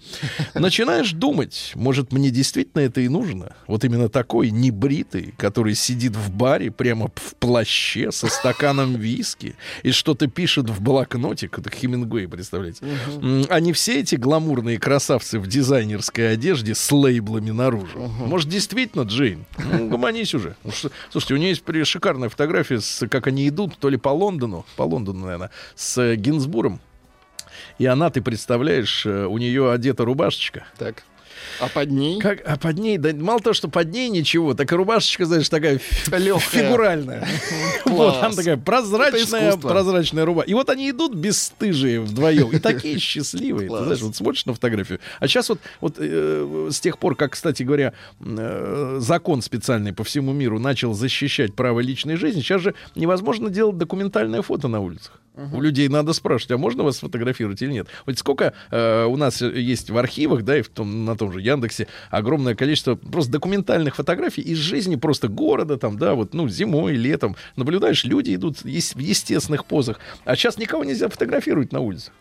начинаешь думать, может, мне действительно это и нужно. Вот именно такой небритый, который сидит в баре прямо в плаще со стаканом виски и что-то пишет в блокноте, как Хемингуэй, представляете? М, А не все эти гламурные красавцы в дизайнерской одежде с лейблами наружу. Может, действительно, Джейн? Ну, гомонись уже. Ну, Слушайте, у нее есть шикарная фотография, с, как они идут, то ли по Лондону, по Лондону, наверное, с э, Гинзбуром. И она, ты представляешь, э, у нее одета рубашечка, Так. А под ней? Как, а под ней, да мало того, что под ней ничего, так и рубашечка, знаешь, такая Легкая. фигуральная. Вот, она такая прозрачная, прозрачная руба. И вот они идут бесстыжие вдвоем, и такие счастливые. Ты знаешь, вот смотришь на фотографию. А сейчас вот, вот э, с тех пор, как, кстати говоря, э, закон специальный по всему миру начал защищать право личной жизни, сейчас же невозможно делать документальное фото на улицах. У людей надо спрашивать, а можно вас сфотографировать или нет? Вот сколько э, у нас есть в архивах, да, и в том, на том же Яндексе огромное количество просто документальных фотографий из жизни просто города, там, да, вот, ну, зимой, летом. Наблюдаешь, люди идут в естественных позах. А сейчас никого нельзя фотографировать на улице.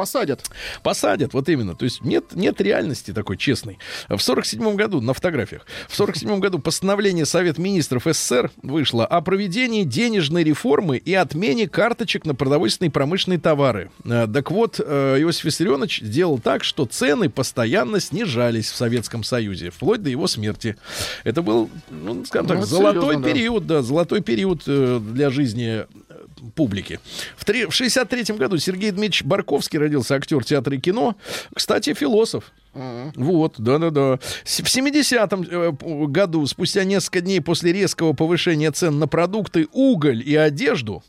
Посадят. Посадят, вот именно. То есть нет, нет реальности такой честной. В 47 году, на фотографиях, в 47 году постановление Совет Министров СССР вышло о проведении денежной реформы и отмене карточек на продовольственные и промышленные товары. Э, Так вот, э, Иосиф Виссарионович сделал так, что цены постоянно снижались в Советском Союзе, вплоть до его смерти. Это был, ну, скажем так, Ну, золотой серьезно, да. период, да, золотой период э, для жизни публики. В, три- в 63 году Сергей Дмитриевич Барковский родился, актер театра и кино. Кстати, философ. Вот, да-да-да. В 70-м э, году, спустя несколько дней после резкого повышения цен на продукты, уголь и одежду,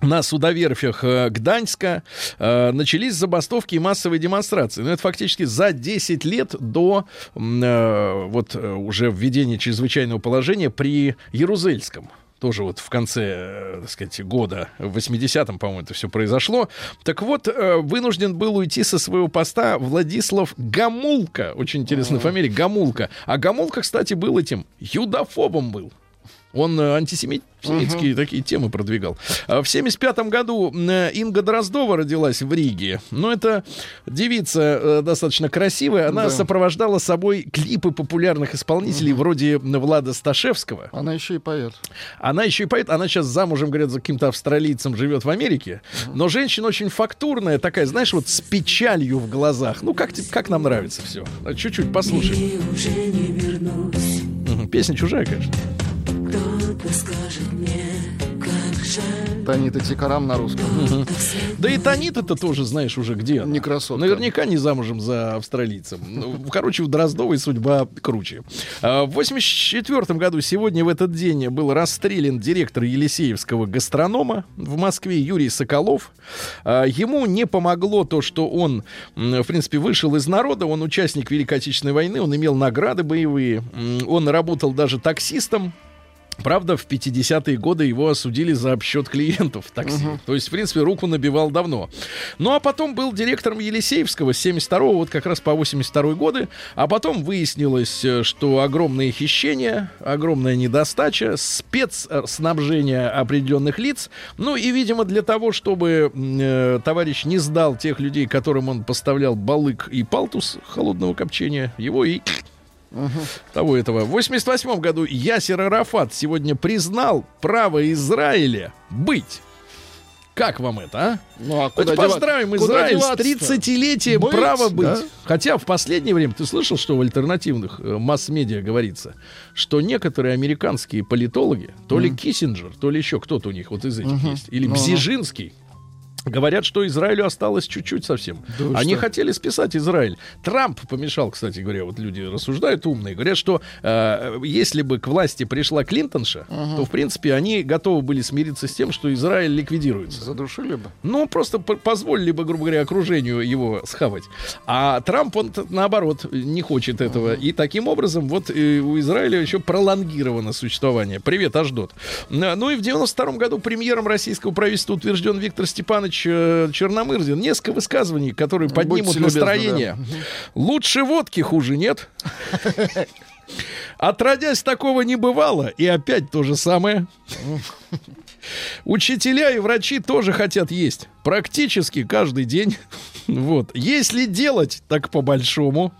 на судоверфях э, Гданьска э, начались забастовки и массовые демонстрации. Но это фактически за 10 лет до э, вот э, уже введения чрезвычайного положения при Ярузельском. Тоже вот в конце, э, так сказать, года, в 80-м, по-моему, это все произошло. Так вот, э, вынужден был уйти со своего поста Владислав Гамулка. Очень интересная фамилия, Гамулка. А Гамулка, кстати, был этим юдофобом был. Он э, антисемитские такие темы продвигал. А В 75 году э, Инга Дроздова родилась в Риге. Ну, это девица э, достаточно красивая. Она Да. сопровождала собой клипы популярных исполнителей вроде Влада Сташевского. Она еще и поет. Она еще и поэт, она сейчас замужем, говорят, за каким-то австралийцем живет в Америке. Но женщина очень фактурная, такая, знаешь, вот с печалью в глазах. Ну, как, как нам нравится все. Чуть-чуть послушаем. Песня чужая, конечно. Танита Тикарам на русском. Да и Танит это тоже, знаешь, уже где она? Не красотка. Наверняка не замужем за австралийцем. Ну, Короче, у Дроздовой судьба круче. А, В 84 году, сегодня в этот день, был расстрелян директор Елисеевского гастронома в Москве Юрий Соколов. А, Ему не помогло то, что он, в принципе, вышел из народа. Он участник Великой Отечественной войны, он имел награды боевые. Он работал даже таксистом. Правда, в 50-е годы его осудили за обсчет клиентов в такси. То есть, в принципе, руку набивал давно. Ну, а потом был директором Елисеевского с 72 вот как раз по 82 годы. А потом выяснилось, э, что огромные хищения, огромная недостача, спецснабжение определенных лиц. Ну, и, видимо, для того, чтобы э, товарищ не сдал тех людей, которым он поставлял балык и палтус холодного копчения, его и того этого. В 88 году Ясер Арафат сегодня признал право Израиля быть. Как вам это, а? Ну, а дева- поздравим куда Израиль с деваться-то? 30-летием Быть, права быть. да. Хотя в последнее время, ты слышал, что в альтернативных э, масс-медиа говорится, что некооторые американские политологи, то ли Киссинджер, то ли еще кто-то у них вот из этих есть, или Бзижинский, Говорят, что Израилю осталось чуть-чуть совсем. Да Они что? хотели списать Израиль. Трамп помешал, кстати говоря, вот люди рассуждают умные, говорят, что э, если бы к власти пришла Клинтонша, то, в принципе, они готовы были смириться с тем, что Израиль ликвидируется. Задушили бы. Ну, просто позволили бы, грубо говоря, окружению его схавать. А Трамп, он, наоборот, не хочет этого. И таким образом, вот э, у Израиля еще пролонгировано существование. Привет, Аждот. Н- Ну и в 92 году премьером российского правительства утвержден Виктор Степанович э, Черномырдин. Несколько высказываний, которые поднимут Будьте любезны, настроение. Лучше водки, хуже нет. Отродясь, такого не бывало. И опять то же самое. Учителя и врачи тоже хотят есть. Практически каждый день. Вот. Если делать, так по-большому.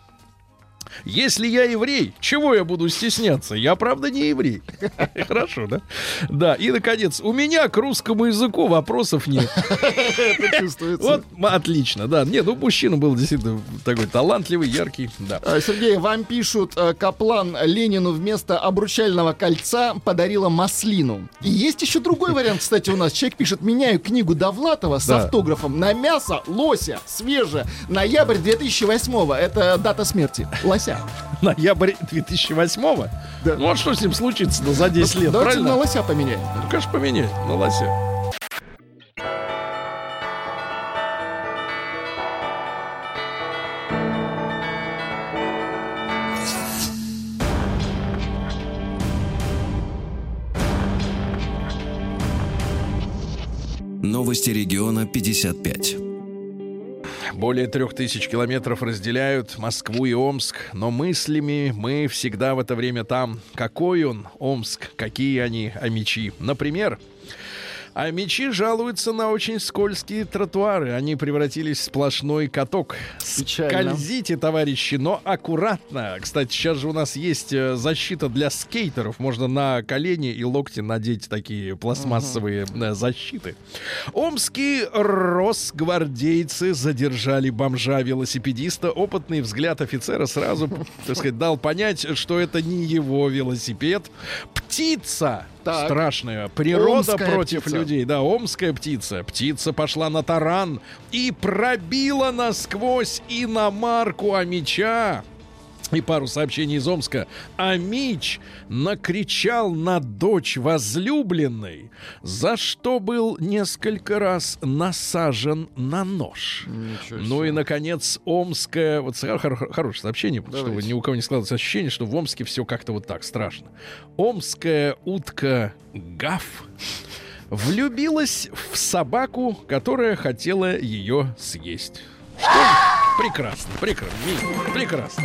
Если я еврей, чего я буду стесняться? Я, правда, не еврей. Хорошо, да? Да, и, наконец, у меня к русскому языку вопросов нет. Это чувствуется. Вот, отлично, да. Нет, ну, мужчина был действительно такой талантливый, яркий, да. А, Сергей, вам пишут, э, Каплан Ленину вместо обручального кольца подарила маслину. И есть еще другой вариант, кстати, у нас. Человек пишет, меняю книгу Довлатова с Да. автографом на мясо лося, свежее, ноябрь 2008 Это дата смерти. Лося. Ноябрь 2008-го? Да. Ну, а что с ним случится ну, за 10 лет, Давайте правильно? на лося поменяем. Ну, конечно, поменять на лося. Новости региона 55. Более трех тысяч километров разделяют Москву и Омск, но мыслями мы всегда в это время там. Какой он, Омск, какие они, амичи. Например, а мечи жалуются на очень скользкие тротуары. Они превратились в сплошной каток. Печально. Скользите, товарищи, но аккуратно. Кстати, сейчас же у нас есть э, защита для скейтеров. Можно на колени и локти надеть такие пластмассовые э, защиты. Омские росгвардейцы задержали бомжа-велосипедиста. Опытный взгляд офицера сразу, так сказать, дал понять, что это не его велосипед. Птица! Так. Страшная. Природа Омская против птица. людей. Да, омская птица. Птица пошла на таран и пробила насквозь иномарку Амича. И пару сообщений из Омска. Амич накричал на дочь возлюбленной, за что был несколько раз насажен на нож. Ну и, наконец, Омская... Вот хор- хор- хорошее сообщение, чтобы Давайте. ни у кого не складывалось ощущение, что в Омске все как-то вот так страшно. Омская утка Гав влюбилась в собаку, которая хотела ее съесть. Что? Прекрасно, прекрасно, прекрасно.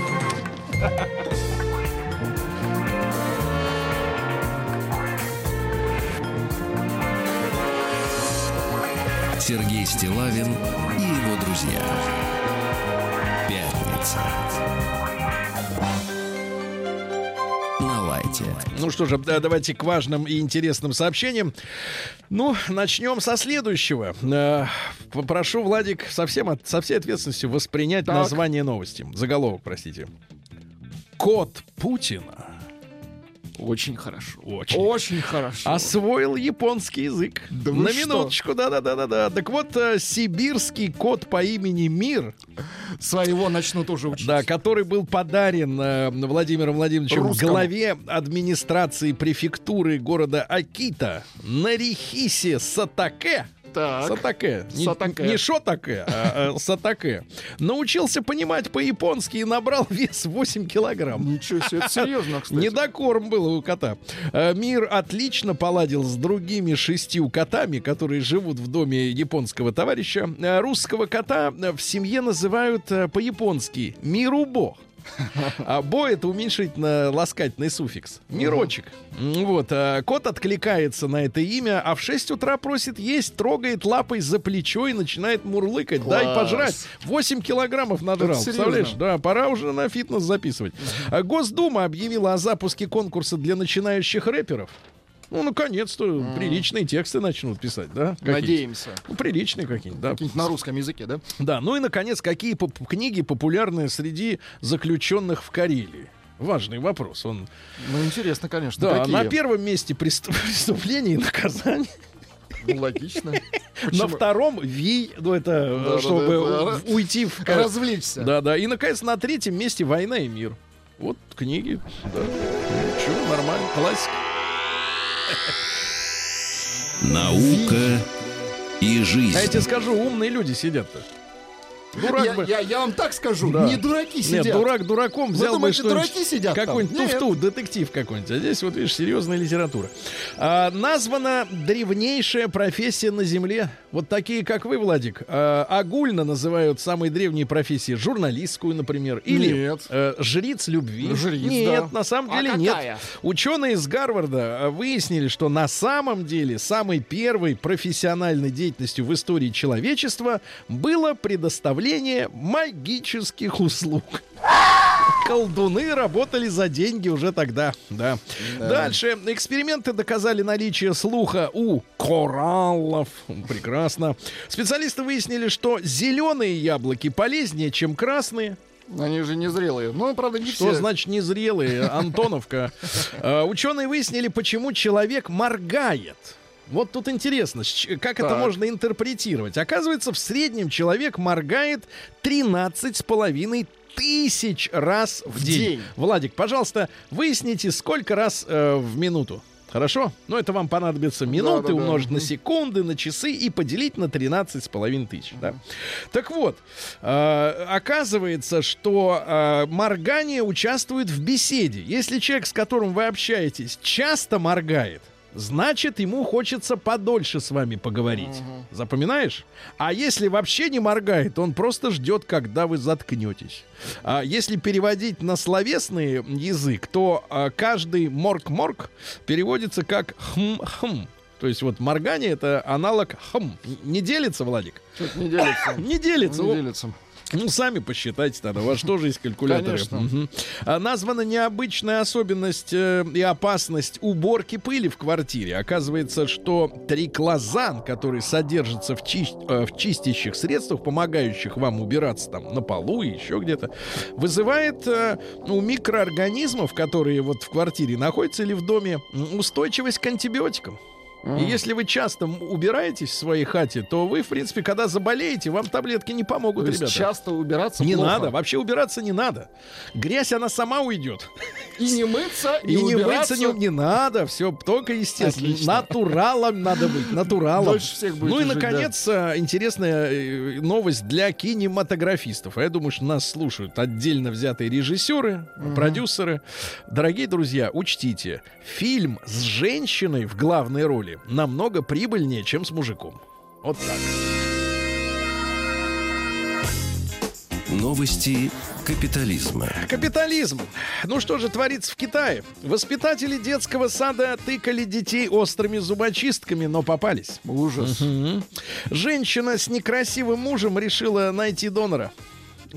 Сергей Стилавин и его друзья. Пятница. На лайте. Ну что же, да, давайте к важным и интересным сообщениям. Ну, начнем со следующего. Э, Попрошу, Владик, совсем от- со всей ответственностью воспринять Так. название новости. Заголовок, простите. Кот Путина Очень хорошо. Очень. Очень хорошо. освоил японский язык. Да На минуточку, да-да-да-да-да. Так вот, э, сибирский кот по имени Мир, Своего начну тоже учить. да, который был подарен э, Владимиром Владимировичем Русскому. главе администрации префектуры города Акита Нарихисе Сатаке. Так. Сатаке. Не, Сатаке. не шотаке, а, а Сатаке. Научился понимать по-японски и набрал вес 8 килограмм. Ничего себе, это серьезно, кстати. Недокорм был у кота. Э, Мир отлично поладил с другими шестью котами, которые живут в доме японского товарища. Э, Русского кота в семье называют э, по-японски Мирубо. А бо это уменьшительно ласкательный суффикс. Мирочек. Вот. а Кот откликается на это имя, а в 6 утра просит есть, трогает лапой за плечо и начинает мурлыкать. Дай Класс. пожрать. 8 килограммов серьезно? Представляешь? Да, пора уже на фитнес записывать. А Госдума объявила о запуске конкурса для начинающих рэперов. Ну, наконец-то приличные тексты начнут писать, да? Какие-то. Надеемся. Ну, приличные какие-нибудь, да. Какие-нибудь на русском языке, да? Да, ну и, наконец, какие поп- книги популярны среди заключенных в Карелии? Важный вопрос. Он, Ну, интересно, конечно. да, какие? на первом месте преступ- преступление и наказание. Ну, логично. На Почему? втором вий, ну это э, Да, чтобы да, да. уйти в Развлечься. Да, да. И наконец на третьем месте война и мир. Вот книги. Да. Чего, нормально, классика. Наука и жизнь. А я тебе скажу, умные люди сидят-то. Дурак Я, бы. я- я вам так скажу, Да. не дураки сидят. Нет, дурак дураком Вы взял бы думаете, что-нибудь- дураки сидят? Какой-нибудь Нет. туфту, детектив какой-нибудь. А здесь вот видишь, серьезная литература. А, названа древнейшая профессия на Земле. Вот такие, как вы, Владик. А, огульно называют самые древние профессии. Журналистскую, например. Или Нет. э, жриц любви. Жриц, нет, да. на самом А деле какая? нет. Ученые из Гарварда э, выяснили, что на самом деле самой первой профессиональной деятельностью в истории человечества было предоставление магических услуг. Колдуны работали за деньги уже тогда, да. Дальше. Эксперименты доказали наличие слуха у кораллов. Прекрасно. Специалисты выяснили, что зеленые яблоки полезнее, чем красные. Они же незрелые. Ну, правда, не Что все. значит незрелые? Антоновка. Э, Ученые выяснили, почему человек моргает. Вот тут интересно, как это Так. можно интерпретировать. Оказывается, в среднем человек моргает 13 с половиной тысяч раз в, В день. день. Владик, пожалуйста, выясните, сколько раз э, в минуту. Хорошо? Ну, это вам понадобится минуты Да-да-да. умножить на Мгм. секунды, на часы и поделить на 13 с половиной тысяч. Да? Так вот, э, оказывается, что э, моргание участвует в беседе. Если человек, с которым вы общаетесь, часто моргает, значит, ему хочется подольше с вами поговорить. Запоминаешь? А если вообще не моргает, он просто ждет, когда вы заткнетесь. А если переводить на словесный язык, то а, каждый морг-морг переводится как хм-хм. То есть вот моргание это аналог хм. Не делится, Владик? Что-то не делится. Не делится. Не делится. Ну, сами посчитайте тогда. У вас тоже есть калькуляторы. А, названа необычная особенность э, и опасность уборки пыли в квартире. Оказывается, что триклозан, который содержится в, чис- э, в чистящих средствах, помогающих вам убираться там на полу и еще где-то, вызывает э, у микроорганизмов, которые вот в квартире находятся или в доме, устойчивость к антибиотикам. И если вы часто убираетесь в своей хате, то вы, в принципе, когда заболеете, вам таблетки не помогут, То ребята. часто убираться Не плохо. надо, вообще убираться не надо. Грязь, она сама уйдет. И не мыться, И не убираться. мыться не, не надо, все только естественно. Отлично. Натуралом надо быть, натуралом. Дольше всех будете ну и, жить, наконец, э, интересная э, новость для кинематографистов. А Я думаю, что нас слушают отдельно взятые режиссеры, продюсеры. Дорогие друзья, учтите, фильм с женщиной в главной роли намного прибыльнее, чем с мужиком. Вот так. Новости капитализма. Капитализм. Ну что же творится в Китае? Воспитатели детского сада тыкали детей острыми зубочистками, но попались. Ужас. Мгм. Женщина с некрасивым мужем решила найти донора.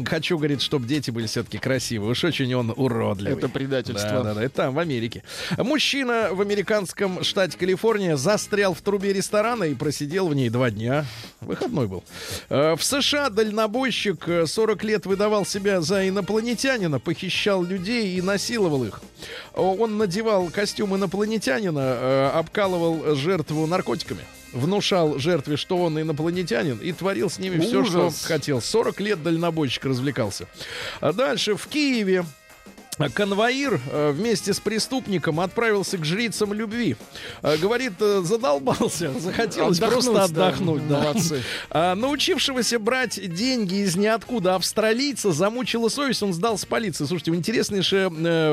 Хочу, говорит, чтобы дети были все-таки красивые. Уж очень он уродливый. Это предательство. Да, да, да, это там, в Америке. Мужчина в американском штате Калифорния застрял в трубе ресторана и просидел в ней два дня. Выходной был. Э, В США дальнобойщик э, 40 лет выдавал себя за инопланетянина, похищал людей и насиловал их. Он надевал костюм инопланетянина, э, обкалывал жертву наркотиками. Внушал жертве, что он инопланетянин, и творил с ними все, что Ужас. хотел. 40 лет дальнобойщик развлекался. А дальше в Киеве Конвоир э, вместе с преступником отправился к жрицам любви. Э, Говорит, э, задолбался, захотелось Отдохнуть, просто отдохнуть. да. Молодцы. А, научившегося брать деньги из ниоткуда австралийца замучила совесть, он сдался полиции. Слушайте, интереснейшая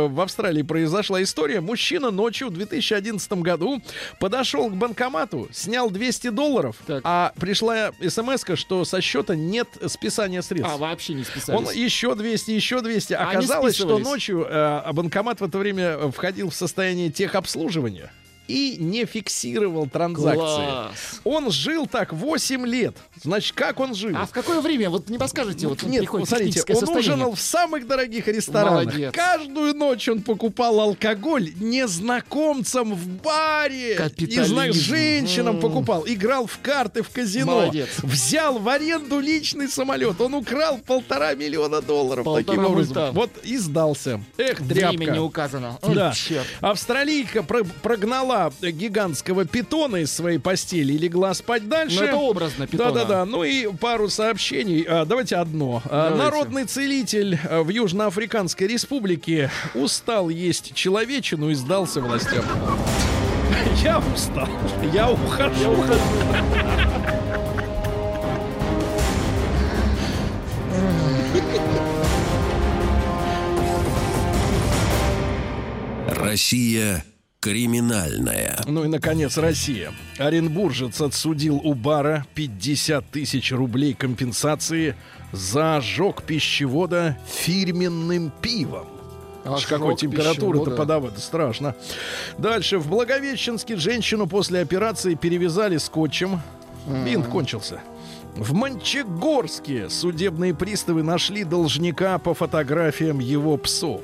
в Австралии произошла история. Мужчина ночью в 2011 году подошел к банкомату, снял 200 долларов, Так. а пришла смс что со счета нет списания средств. А, вообще не списались. Он еще 200, еще 200. А Оказалось, что списывались? Ночью э, а банкомат в это время входил в состояние техобслуживания и не фиксировал транзакции. Класс. Он жил так 8 лет. Значит, как он жил? А в какое время? Вот не подскажете, вот Нет, смотрите, он состояние. ужинал в самых дорогих ресторанах. Молодец. Каждую ночь он покупал алкоголь незнакомцам в баре. Капитализм. Не знаю, женщинам М. покупал. Играл в карты в казино. Молодец. Взял в аренду личный самолет. Он украл полтора миллиона долларов. Полтора таким образом. мульта. Вот и сдался. Эх, тряпка. Время не указано. Да. черт. Австралийка про- прогнала гигантского питона из своей постели и легла спать дальше. Ну, это образно питона. Да-да-да. Ну и пару сообщений. А, давайте одно. А, Давайте. Народный целитель а, в Южноафриканской республике устал есть человечину и сдался властям. Я устал. Я ухожу. Россия криминальная. Ну и, наконец, Россия. Оренбуржец отсудил у бара 50 тысяч рублей компенсации за ожог пищевода фирменным пивом. Аж какой пищевода. подавать, страшно. Дальше. В Благовещенске женщину после операции перевязали скотчем. Бинт кончился. В Мончегорске судебные приставы нашли должника по фотографиям его псов.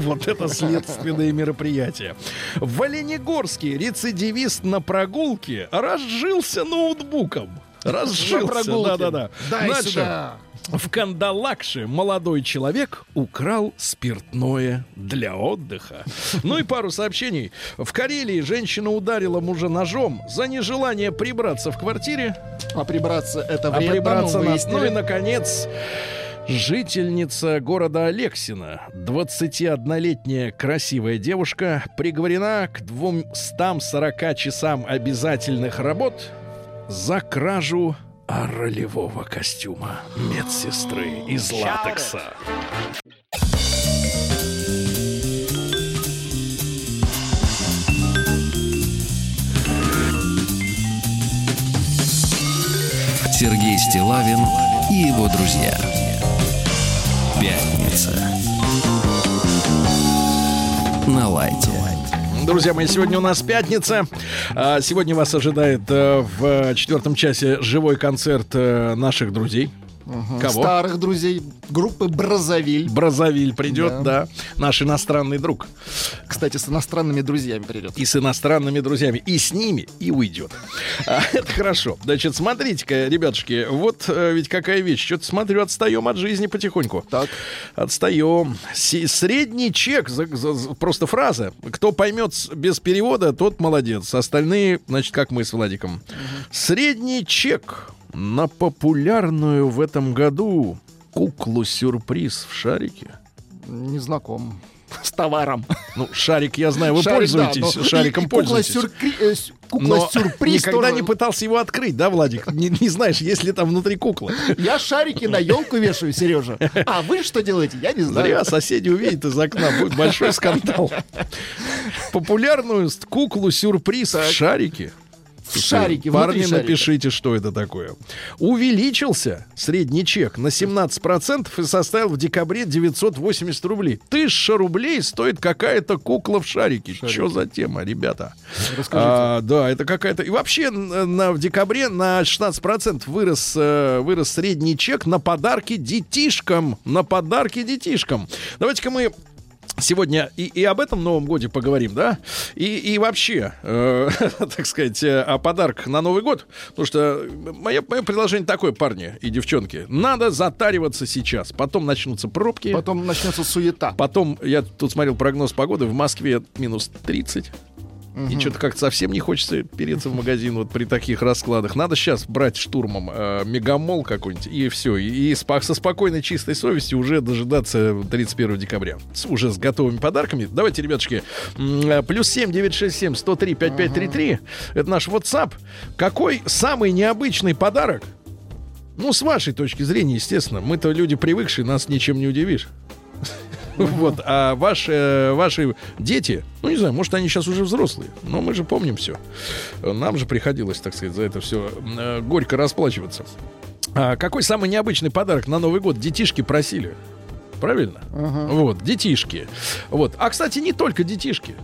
Вот это следственное мероприятие. В Оленегорске рецидивист на прогулке разжился ноутбуком. Разжился, да-да-да. Дальше. сюда. В Кандалакше молодой человек украл спиртное для отдыха. Ну и пару сообщений. В Карелии женщина ударила мужа ножом за нежелание прибраться в квартире. А прибраться это А вредно, прибраться ну, на... выяснили. Ну и, наконец, Жительница города Алексина, 21-летняя красивая девушка, приговорена к 240 часам обязательных работ за кражу ролевого костюма медсестры из латекса. Сергей Стилавин и его друзья. Пятница. На лайте. Друзья мои, сегодня у нас пятница. А, Сегодня вас ожидает э, в четвертом часе живой концерт э, наших друзей. Кого? Старых друзей группы Бразовиль. Бразовиль придет, да. Наш иностранный друг. Кстати, с иностранными друзьями придет. И с иностранными друзьями. И с ними, и уйдет. А, это хорошо. Значит, смотрите-ка, ребятушки, вот э, ведь какая вещь. Что-то смотрю, отстаем от жизни потихоньку. Так. Отстаем. Средний чек, за- за- за- просто фраза. Кто поймет без перевода, тот молодец. Остальные, значит, как мы с Владиком. Средний чек на популярную в этом году куклу-сюрприз в шарике. Не знаком. С товаром. Ну, шарик, я знаю, вы Шарик, да, пользуетесь, но- шариком и пользуетесь. Кукла-сюркри- э, Кукла-сюрприз. никогда тоже. не пытался его открыть, да, Владик? Не, не знаешь, есть ли там внутри кукла. Я шарики на елку вешаю, Сережа. А вы что делаете? Я не знаю. Зря соседи увидят из окна, будет большой скандал. Популярную куклу-сюрприз в шарике. В шарике, Парни, напишите, что это такое. Увеличился средний чек на 17% и составил в декабре 980 рублей. Тысяча рублей стоит какая-то кукла в шарике. Что за тема, ребята? А, да, это какая-то... И вообще на, в декабре на 16% вырос, э, вырос средний чек на подарки детишкам. На подарки детишкам. Давайте-ка мы Сегодня и, и об этом Новом Годе поговорим, да? И, и вообще, э, так сказать, э, о подарках на Новый год. Потому что мое, мое предложение такое, парни и девчонки. Надо затариваться сейчас. Потом начнутся пробки. Потом начнется суета. Потом, я тут смотрел прогноз погоды, в Москве минус 30. И что-то как-то совсем не хочется переться в магазин вот при таких раскладах. Надо сейчас брать штурмом э, мегамол какой-нибудь, и все. И, и со спокойной, чистой совестью уже дожидаться 31 декабря. С- уже с готовыми подарками. Давайте, ребятушки, э, плюс 7 967 103 5533. Это наш WhatsApp. Какой самый необычный подарок? Ну, с вашей точки зрения, естественно. Мы-то люди привыкшие, нас ничем не удивишь. Вот, а ваши, ваши дети, ну не знаю, может, они сейчас уже взрослые, но мы же помним все. Нам же приходилось, так сказать, за это все горько расплачиваться. А какой самый необычный подарок на Новый год детишки просили? Правильно? Вот, детишки. Вот. А, кстати, не только детишки.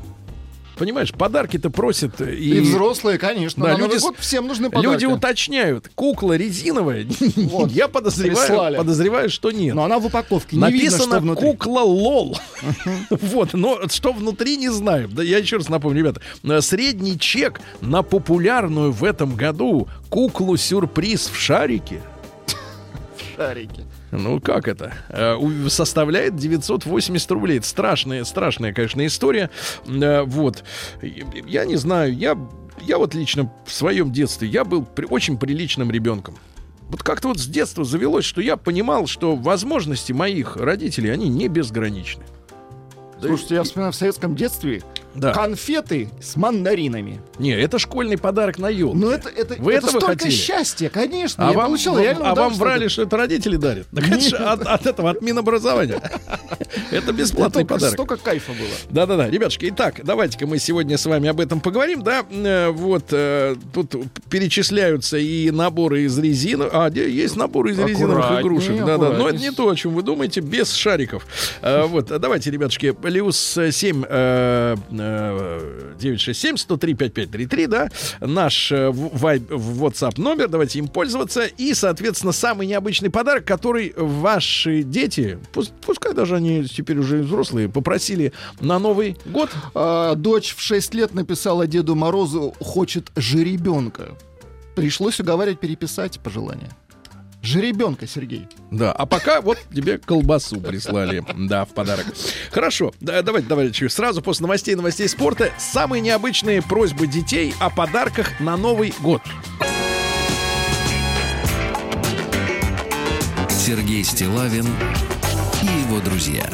Понимаешь, подарки-то просят и, И взрослые, конечно. Да, на люди год всем нужны подарки. люди уточняют, кукла резиновая. Вот. Я подозреваю, Прислали. подозреваю, что нет. Но она в упаковке. Не видно, Написано что внутри. кукла лол. Вот, но что внутри не знаю. Да я еще раз напомню, ребята. Средний чек на популярную в этом году куклу сюрприз в шарике. Шарики. Ну как это? Э, Составляет 980 рублей. Это страшная, страшная, конечно, история. Э, Вот. Я не знаю, я, я вот лично в своем детстве, я был при- очень приличным ребенком. Вот как-то вот с детства завелось, что я понимал, что возможности моих родителей, они не безграничны. Слушайте, я вспоминаю в советском детстве Да. конфеты с мандаринами. Не, это школьный подарок на елке. Ну это, это, Вы это этого столько хотели? счастья, конечно. А я вам, получил вам- реально а вам врали, что это родители дарят? Это же от, от этого, от Минобразования. Это бесплатный Столько- подарок. Столько кайфа было. Да-да-да, ребятушки, итак, давайте-ка мы сегодня с вами об этом поговорим, да, Э, вот, э, тут перечисляются и наборы из резины, а, есть наборы из резиновых игрушек, да-да, но это не то, о чем вы думаете, без шариков. Э, Вот, давайте, ребятушки, плюс 7 967 103 5533, да, наш э, WhatsApp номер, давайте им пользоваться, и, соответственно, самый необычный подарок, который ваши дети, пускай даже они теперь уже взрослые, попросили на Новый год, А, дочь в 6 лет написала Деду Морозу «хочет жеребенка». Пришлось уговаривать переписать пожелание. Жеребенка, Сергей. Да, а пока вот тебе колбасу прислали, да, в подарок. Хорошо, да, давайте, давайте, сразу после новостей и новостей спорта самые необычные просьбы детей о подарках на Новый год. Сергей Стилавин и его друзья.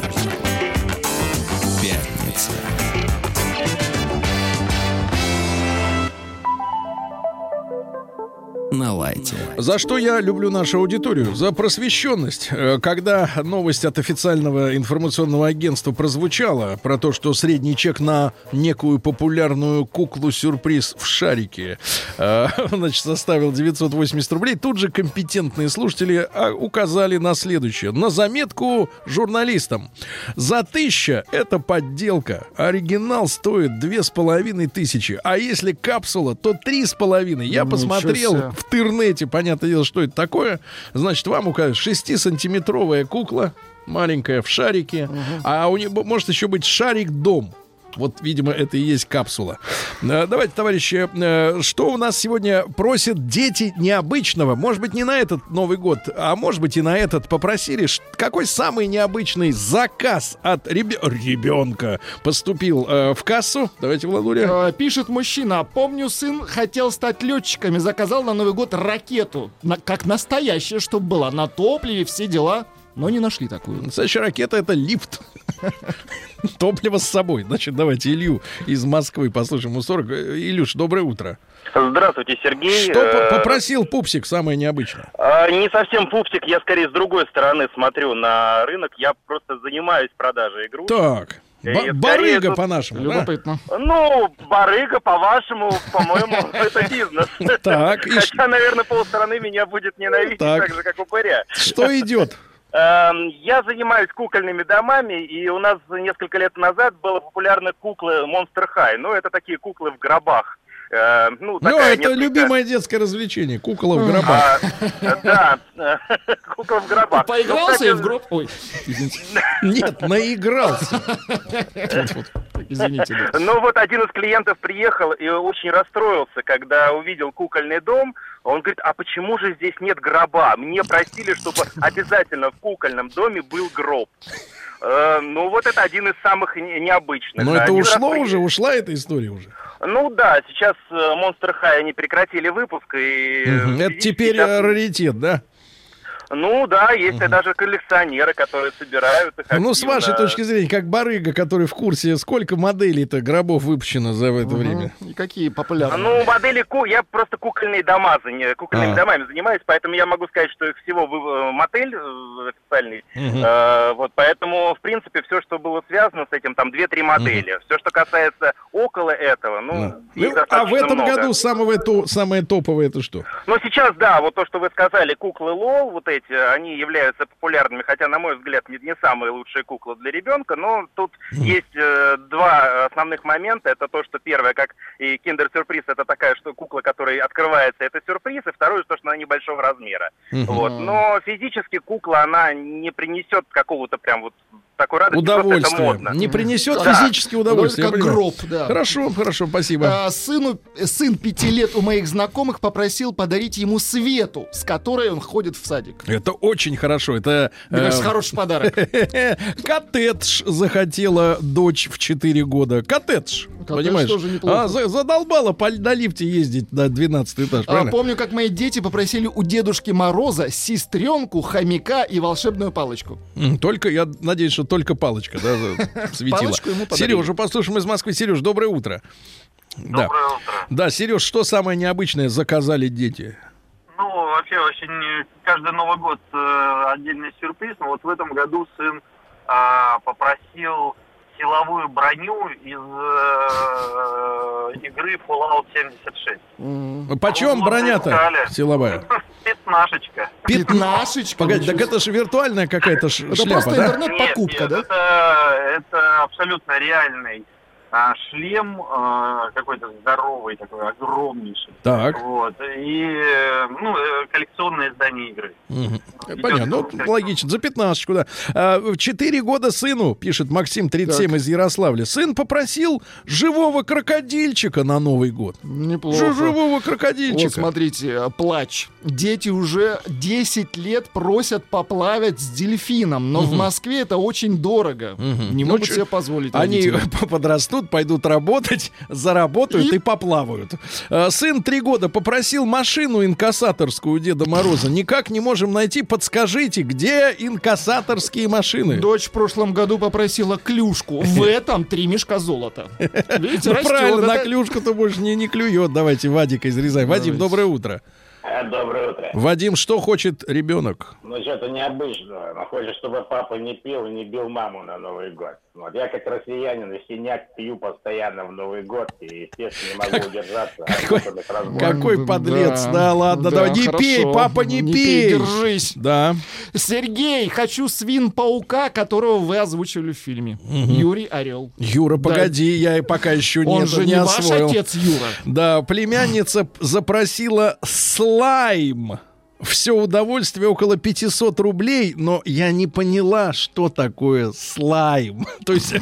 На лайте. За что я люблю нашу аудиторию? За просвещенность. Э, Когда новость от официального информационного агентства прозвучала про то, что средний чек на некую популярную куклу-сюрприз в шарике э, значит, составил 980 рублей, тут же компетентные слушатели а, указали на следующее. На заметку журналистам. За тысяча это подделка. Оригинал стоит две с половиной тысячи. А если капсула, то три с половиной. Я посмотрел себе. В интернете, понятное дело, что это такое. Значит, вам указывают 6-сантиметровая кукла, маленькая в шарике, а у него может еще быть шарик-дом. Вот, видимо, это и есть капсула. Э, Давайте, товарищи, э, что у нас сегодня просят дети необычного? Может быть, не на этот Новый год, а может быть и на этот попросили. Какой самый необычный заказ от ребе- ребенка поступил э, в кассу? Давайте, Владуля. Пишет мужчина, помню, сын хотел стать летчиком и заказал на Новый год ракету. Как настоящая, чтобы была на топливе, все дела. Но не нашли такую. Настоящая ракета это лифт. Топливо с собой. Значит, давайте Илью из Москвы послушаем. У 40. Э, Илюш, доброе утро. Здравствуйте, Сергей. Что Э, по- попросил пупсик самое необычное? а, Не совсем пупсик, я скорее с другой стороны смотрю на рынок. Я просто занимаюсь продажей игрушек. Так. Скорее барыга тут- по-нашему. да? Любопытно. Ну, барыга, по-вашему, по-моему, это бизнес. Так, Хотя, наверное, полстраны меня будет ненавидеть, Так. так же, как упыря. Что идет? Эм, Я занимаюсь кукольными домами, и у нас несколько лет назад была популярна кукла Monster High. Ну, это такие куклы в гробах. Э, Ну, Ну, такая это несколько- любимое детское развлечение. Кукола в гробах. А, Да, кукла в гробах. Ну, Поигрался и в гроб... Ой, извините, Нет, наигрался. извините. Ну вот один из клиентов приехал и очень расстроился, когда увидел кукольный дом. Он говорит, а почему же здесь нет гроба? Мне просили, чтобы обязательно в кукольном доме был гроб. Э, ну вот это один из самых не- необычных. Но это Один раз ушло уже, ушла эта история уже. Ну да, сейчас э, Monster High они прекратили выпуск и... э. Это теперь сейчас- раритет, да? Ну да, есть и даже коллекционеры, которые собирают их Ну, с активно. вашей точки зрения, как барыга, который в курсе, сколько моделей-то гробов выпущено за это время? Мгм. И какие популярные? Ну, модели ку, я просто кукольные дома, кукольными А. домами занимаюсь, поэтому я могу сказать, что их всего вы- э, мотель э, официальный. Мгм. Э, вот, поэтому, в принципе, все, что было связано с этим, там 2-3 модели. Все, что касается около этого, ну, Да. Ну, а в этом много. году самое, то, самое топовое это что? Ну, сейчас, да, вот то, что вы сказали, куклы Лол, вот эти, они являются популярными, хотя, на мой взгляд, не, не самые лучшие куклы для ребенка, но тут есть э, два основных момента. Это то, что первое, как и киндер-сюрприз, это такая что кукла, которая открывается, это сюрприз, и второе, то, что она небольшого размера. Мгм. Вот. Но физически кукла, она не принесет какого-то прям вот такой радости, просто это Удовольствие. модно. Не принесет Да. физически удовольствие. Как я понимаю. гроб, да. Хорошо, хорошо, спасибо. А, сыну, сын пяти лет у моих знакомых попросил подарить ему Свету, с которой он ходит в садик. Это очень хорошо. Это Мне кажется, э, хороший подарок. коттедж захотела дочь в 4 года. Коттедж. Коттедж понимаешь? тоже неплохо. А, за- задолбала по, на лифте ездить на 12 этаж, А, помню, как мои дети попросили у Дедушки Мороза сестренку, хомяка и волшебную палочку. Только, я надеюсь, что только палочка, да, светила. Сережа, послушаем из Москвы. Сереж, доброе утро. Да. Доброе утро. Да, Сереж, что самое необычное заказали дети? Ну, вообще очень э, каждый Новый год э, отдельный сюрприз. Но вот в этом году сын а, попросил силовую броню из э, игры Fallout 76. М, Почем Вот броня-то силовая? Пятнашечка. Пятнашечка. Погоди, так это же виртуальная какая-то ш- Это шляпа, просто да? интернет-покупка, Нет, да? Это, это абсолютно реальный а, шлем а, какой-то здоровый, такой огромнейший. Так. Вот. И ну, э, коллекционное издание игры. Идет Понятно, ну, логично, за пятнашечку, да. А, в Четыре года сыну, пишет Максим 37 из Ярославля, сын попросил живого крокодильчика на Новый год. Неплохо. Живого Вот крокодильчика. смотрите, э, плач. Дети уже 10 лет просят поплавать с дельфином, но в Москве это очень дорого. Мгм. Не Ну, могут чё- себе позволить. Они подрастут, придут, пойдут работать, заработают и, поплавают. Э, Сын три года попросил машину инкассаторскую у Деда Мороза. Никак не можем найти. Подскажите, где инкассаторские машины? Дочь в прошлом году попросила клюшку. В этом три мешка золота. Видите, Ну, правильно, на клюшку-то больше не, не клюет. Давайте Вадика изрезаем. Вадим, доброе утро. Доброе утро. Вадим, что хочет ребенок? Ну, что-то необычного. Но хочет, чтобы папа не пил и не бил маму на Новый год. Вот я как россиянин и синяк пью постоянно в Новый год и, естественно, не могу удержаться разборок. Какой подлец. Да, Да, ладно, да, давай. Не хорошо. пей, папа, не, Не пей. пей, держись. Да. Сергей, хочу свин-паука, которого вы озвучили в фильме. Юрий Орел. Юра, Да. погоди, я и пока еще Он нет, же не не ваш освоил. отец, Юра. Да, племянница запросила слайм. Все удовольствие около 500 рублей, но я не поняла, что такое слайм. То есть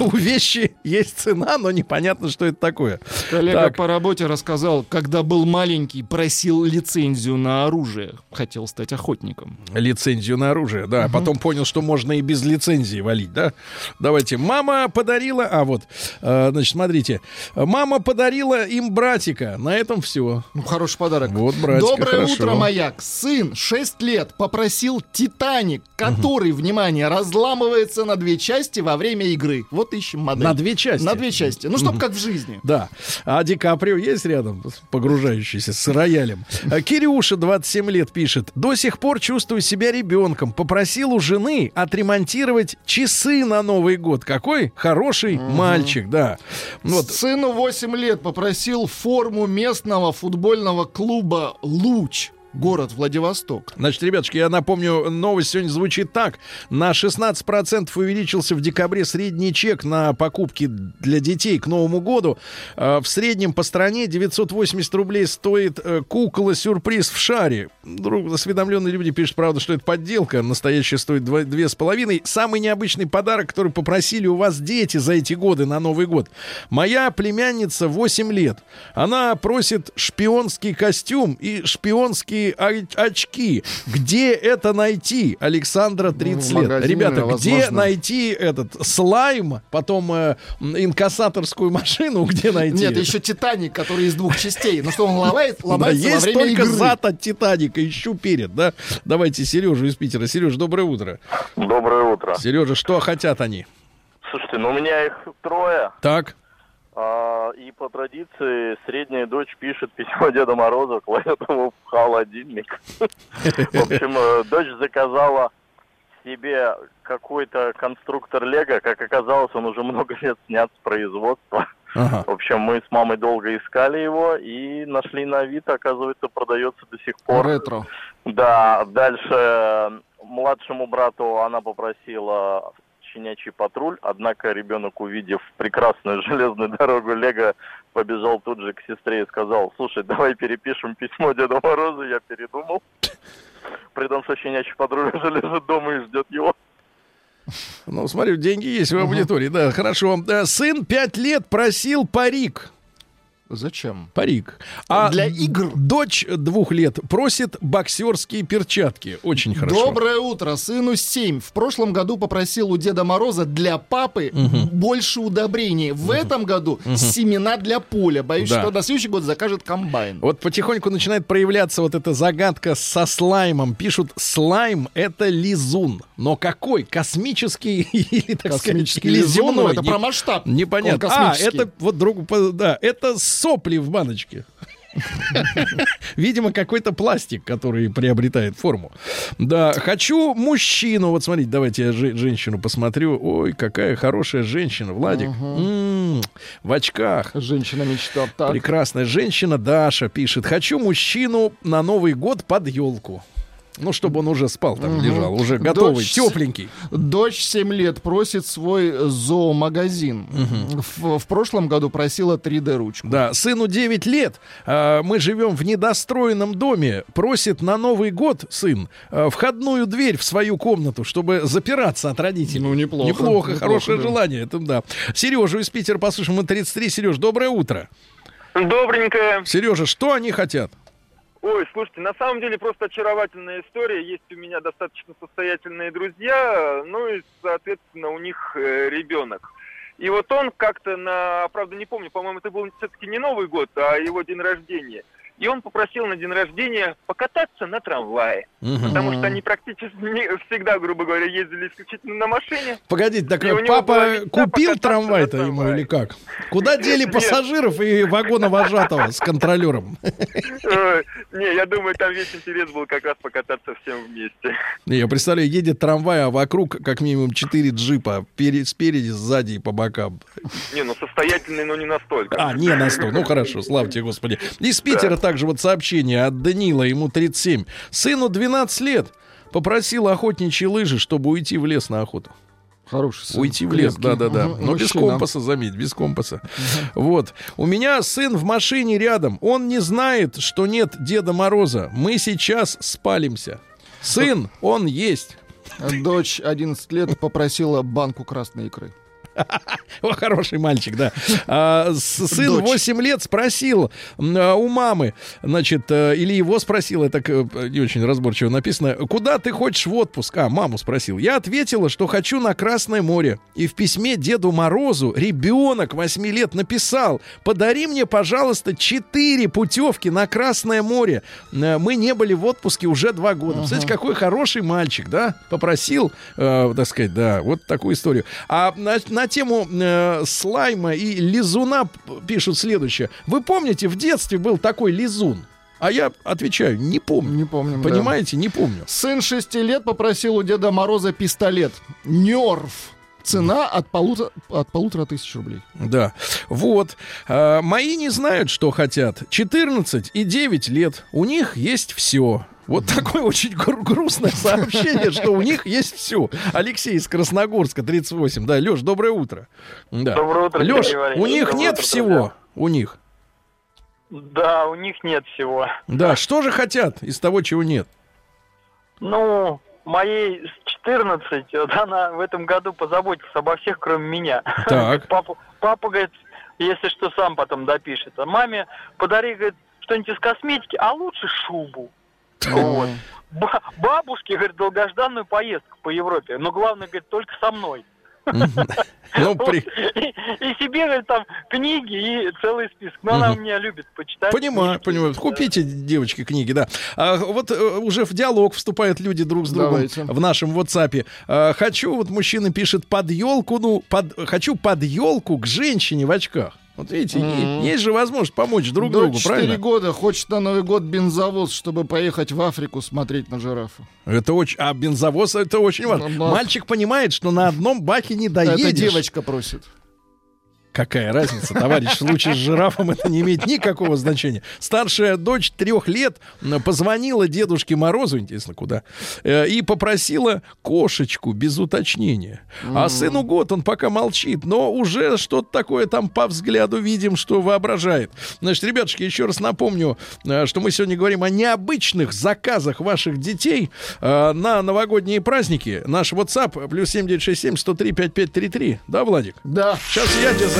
у вещи есть цена, но непонятно, что это такое. Коллега Так. по работе рассказал, когда был маленький, просил лицензию на оружие. Хотел стать охотником. Лицензию на оружие, да. Потом понял, что можно и без лицензии валить, да. Давайте. Мама подарила... А, вот. э, значит, смотрите. Мама подарила им братика. На этом все. Ну, хороший подарок. Вот, братика, Доброе хорошо. утро, маяк. Сын, 6 лет, попросил Титаник, который, внимание, разламывается на две части во время игры. Вот ищем модель. На две части? На две части. Ну, чтоб как в жизни. Да. А Ди Каприо есть рядом, погружающийся с роялем? А Кирюша, 27 лет, пишет. До сих пор чувствую себя ребенком. Попросил у жены отремонтировать часы на Новый год. Какой хороший мальчик, да. Вот. Сыну 8 лет попросил форму местного футбольного клуба «Луч». Город Владивосток. Значит, ребятушки, я напомню, новость сегодня звучит так. На 16% увеличился в декабре средний чек на покупки для детей к Новому году. Э, В среднем по стране 980 рублей стоит э, кукла-сюрприз в шаре. Друг, осведомленные люди пишут, правда, что это подделка. Настоящая стоит два- две с половиной. Самый необычный подарок, который попросили у вас дети за эти годы на Новый год. Моя племянница 8 лет. Она просит шпионский костюм и шпионские о- очки. Где это найти? Александра 30 Ну, лет. Ребята, где возможно. найти этот слайм, потом э, инкассаторскую машину, где найти? Нет, это? еще Титаник, который из двух частей. Ну что, он ломает, Да, ломается во есть время только игры. зад от Титаника, ищу перед, да? Давайте Сережу из Питера. Сереж, доброе утро. Доброе утро. Сережа, что хотят они? Слушайте, ну у меня их трое. Так. А, и по традиции средняя дочь пишет письмо Деда Мороза, кладет его в холодильник. В общем, э, дочь заказала себе какой-то конструктор Лего. Как оказалось, он уже много лет снят с производства. Ага. В общем, мы с мамой долго искали его и нашли на Авито. Оказывается, продается до сих пор. Ретро. Да, дальше младшему брату она попросила щенячий патруль, однако ребенок, увидев прекрасную железную дорогу Лего, побежал тут же к сестре и сказал, слушай, давай перепишем письмо Деду Морозу, я передумал. При том, что щенячий патруль уже лежит дома и ждет его. Ну, смотрю, деньги есть в аудитории, да, хорошо. Да, Сын пять лет просил парик. Зачем? Парик. А Для игр. Дочь двух лет просит боксерские перчатки. Очень хорошо. Доброе утро, сыну 7. В прошлом году попросил у Деда Мороза для папы больше удобрений. В этом году семена для поля. Боюсь, Да. что на следующий год закажет комбайн. Вот потихоньку начинает проявляться вот эта загадка со слаймом. Пишут, слайм — это лизун. Но какой? Космический или, так Космический сказать, или лизун, земной? это Не- про масштаб. Непонятно. Он А, космический. это вот друг, да, это сопли в баночке. Видимо, какой-то пластик, который приобретает форму. Да, хочу мужчину. Вот смотрите, давайте я же- женщину посмотрю. Ой, какая хорошая женщина, Владик. В очках. Женщина мечта. Так. Прекрасная женщина Даша пишет. Хочу мужчину на Новый год под елку. Ну, чтобы он уже спал там, Мгм. лежал, уже готовый, Дочь тепленький. Дочь 7 лет просит свой зоомагазин. В, в прошлом году просила 3D-ручку. Да, сыну 9 лет. а, мы живем в недостроенном доме. Просит на Новый год сын а, входную дверь в свою комнату, чтобы запираться от родителей. Ну, неплохо. Неплохо, Неплохо, хорошее да. желание. Это да. Сережу из Питера послушаем. Мы 33. Сереж, доброе утро. Добренькое. Сережа, что они хотят? Ой, слушайте, на самом деле просто очаровательная история. Есть у меня достаточно состоятельные друзья, ну и, соответственно, у них э, ребенок. И вот он как-то на, правда не помню, по-моему, это был все-таки не Новый год, а его день рождения. И он попросил на день рождения покататься на трамвае. Мгм. Потому что они практически не- всегда, грубо говоря, ездили исключительно на машине. Погодите, так папа купил трамвай-то на ему или как? Куда дели пассажиров и вагона вожатого с контролером? Э, Не, я думаю, там весь интерес был как раз покататься всем вместе. Я представляю, едет трамвай, а вокруг как минимум 4 джипа. пере- Спереди, сзади и по бокам. Не, ну состоятельный, но не настолько. А, не на 100. Ну хорошо, слава тебе, Господи. Из Питера также вот сообщение от Данила, ему 37. Сыну 12 лет. Попросил охотничьи лыжи, чтобы уйти в лес на охоту. Хороший сын. Уйти в лес, да-да-да. Мгм. Но без Мужчина. компаса, заметь, без компаса. Вот. У меня сын в машине рядом. Он не знает, что нет Деда Мороза. Мы сейчас спалимся. Сын, он есть. Дочь 11 лет попросила банку красной икры. О, хороший мальчик, да. А, сын Дочь. 8 лет спросил а, у мамы, значит, э, или его спросил, это э, не очень разборчиво написано, куда ты хочешь в отпуск? А, маму спросил. Я ответила, что хочу на Красное море. И в письме Деду Морозу ребенок 8 лет написал, подари мне, пожалуйста, 4 путевки на Красное море. Э, Мы не были в отпуске уже 2 года. Представляете, какой хороший мальчик, да? Попросил, э, так сказать, да, вот такую историю. А на, на тему э, слайма и лизуна пишут следующее. Вы помните, в детстве был такой лизун? А я отвечаю, не помню. Не помню. Понимаете, не помню. Сын 6 лет попросил у Деда Мороза пистолет. Нерв. Цена от полутора, от полутора тысяч рублей. Да. Вот. А, мои не знают, что хотят. 14 и 9 лет. У них есть все. Вот такое очень гру- грустное сообщение, что у них есть все. Алексей из Красногорска, 38. Да, Леш, доброе утро. Да. Доброе утро, Леш, у них Доброе нет утро, всего. друзья. У них. Да, у них нет всего. Да, что же хотят из того, чего нет? Ну, моей с 14, вот она в этом году позаботится обо всех, кроме меня. Так. Папа, папа говорит, если что, сам потом допишет. А маме подари, говорит, что-нибудь из косметики, а лучше шубу. Вот. Ба- бабушке, говорит, долгожданную поездку по Европе. Но главное, говорит, только со мной. Ну, при- И, и себе, говорит, там книги и целый список. Но она Мгм. меня любит почитать. Понимаю, книжки. понимаю. Купите, девочки, книги, да. А, вот э, уже в диалог вступают люди друг с другом Давайте. в нашем WhatsApp. А, хочу, вот мужчина пишет, под елку, ну, под, хочу под елку к женщине в очках. Вот видите, Мгм. есть же возможность помочь друг Дочь другу, 4 правильно? года хочет на Новый год бензовоз, чтобы поехать в Африку смотреть на жирафа. Это очень, а бензовоз это очень важно. Да. Мальчик понимает, что на одном баке не доедешь. Это девочка просит. Какая разница, товарищ, в случае с жирафом это не имеет никакого значения. Старшая дочь трех лет позвонила Дедушке Морозу, интересно, куда, э, и попросила кошечку без уточнения. А сыну год, он пока молчит, но уже что-то такое там по взгляду видим, что воображает. Значит, ребятушки, еще раз напомню, э, что мы сегодня говорим о необычных заказах ваших детей э, на новогодние праздники. Наш WhatsApp плюс 7967 103 5533. Да, Владик? Да. Сейчас я тебе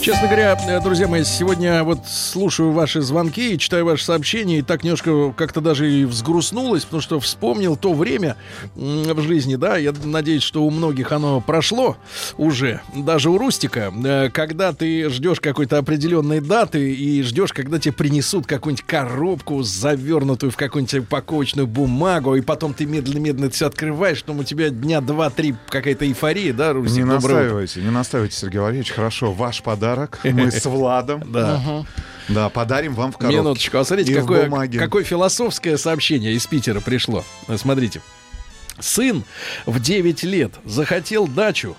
Честно говоря, друзья мои, сегодня вот слушаю ваши звонки и читаю ваши сообщения, и так немножко как-то даже и взгрустнулось, потому что вспомнил то время в жизни, да, я надеюсь, что у многих оно прошло уже, даже у Рустика, э, когда ты ждешь какой-то определенной даты и ждешь, когда тебе принесут какую-нибудь коробку, завернутую в какую-нибудь упаковочную бумагу, и потом ты медленно-медленно все открываешь, потом у тебя дня два-три какая-то эйфория, да, Рустик? Не настаивайте, не настаивайте, Сергей Валерьевич. Хорошо, ваш подарок. Мы с Владом. Да. Да, подарим вам в коробке. Минуточку, а смотрите, какое, какое философское сообщение из Питера пришло. Смотрите. Сын в 9 лет захотел дачу,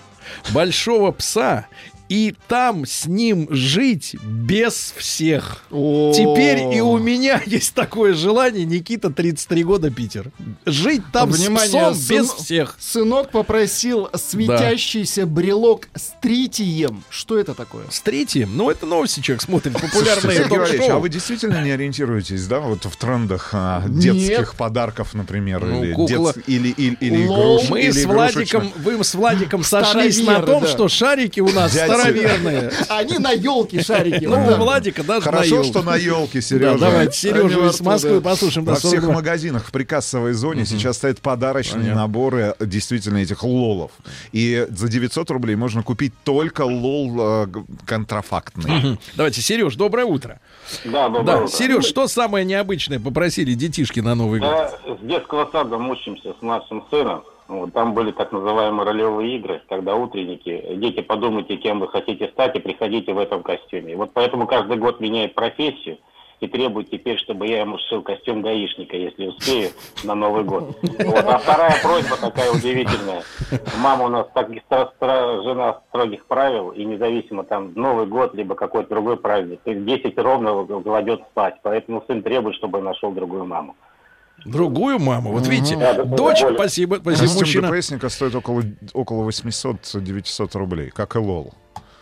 большого пса и там с ним жить без всех. Теперь и у меня есть такое желание, Никита, 33 года, Питер. Жить там Внимание, с псом без сын- всех. Сынок попросил светящийся брелок с тритием. Что это такое? С третьим? Ну, это новости человек смотрит, Слушайте, популярные Сергей а вы действительно не ориентируетесь, да, вот в трендах а, Нет. детских подарков, например, Ну, или, кукла. детс- или, или, или Лол. игруш- Мы или с Владиком, вы с Владиком сошлись на Староверы, том, да. что шарики у нас Дядя- староверные. Они на елке шарики. Ну, у. Владика даже Хорошо, что на елке, Сережа. давайте, во из Москвы послушаем. Во всех 42. магазинах в прикассовой зоне сейчас стоят подарочные наборы э, действительно этих лолов. И за 900 рублей можно купить только лол э, контрафактный. Давайте, Сереж, доброе утро. Да, доброе Да, утро. Сереж, что самое необычное попросили детишки на Новый год? Да, с детского сада мучимся с нашим сыном. Вот, там были так называемые ролевые игры, когда утренники, дети, подумайте, кем вы хотите стать, и приходите в этом костюме. И вот поэтому каждый год меняет профессию и требует теперь, чтобы я ему сшил костюм гаишника, если успею, на Новый год. Вот. А вторая просьба такая удивительная. Мама у нас так, жена строгих правил, и независимо там Новый год, либо какой-то другой праздник, и в 10 ровно кладет спать. Поэтому сын требует, чтобы я нашел другую маму. Другую маму. Вот видите, Да, дочь, спасибо, спасибо, Костюм мужчина. ДПСника стоит около, около 800-900 рублей, как и лол.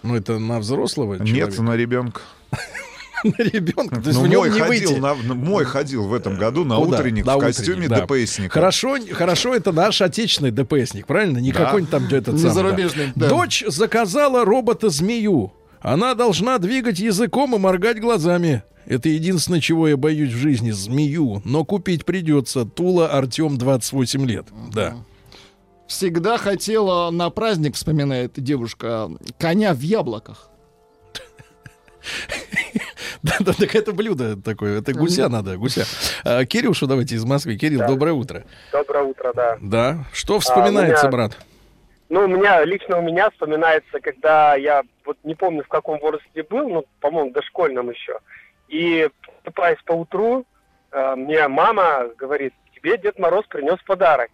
Ну, это на взрослого Нет, человека? на ребенка. на ребенка. То есть Ну, в нем мой, не ходил выйти. на, на- мой ходил в этом году на утренник в костюме да. ДПСника. Хорошо, хорошо, это наш отечественный ДПСник, правильно? Не Да. какой-нибудь там зарубежный, да. Дочь заказала робота-змею. Она должна двигать языком и моргать глазами. Это единственное, чего я боюсь в жизни. Змею. Но купить придется. Тула Артем, 28 лет. Да. Всегда хотела на праздник, вспоминает девушка, коня в яблоках. Да, да, так это блюдо такое. Это гуся надо, гуся. А, Кирюшу давайте из Москвы. Кирилл, доброе утро. Доброе утро, да. Да. Что вспоминается, А, меня- брат? Ну, у меня, лично у меня вспоминается, когда я, вот не помню, в каком возрасте был, ну, по-моему, дошкольном еще. И, просыпаясь по утру, э, мне мама говорит, тебе Дед Мороз принес подарок.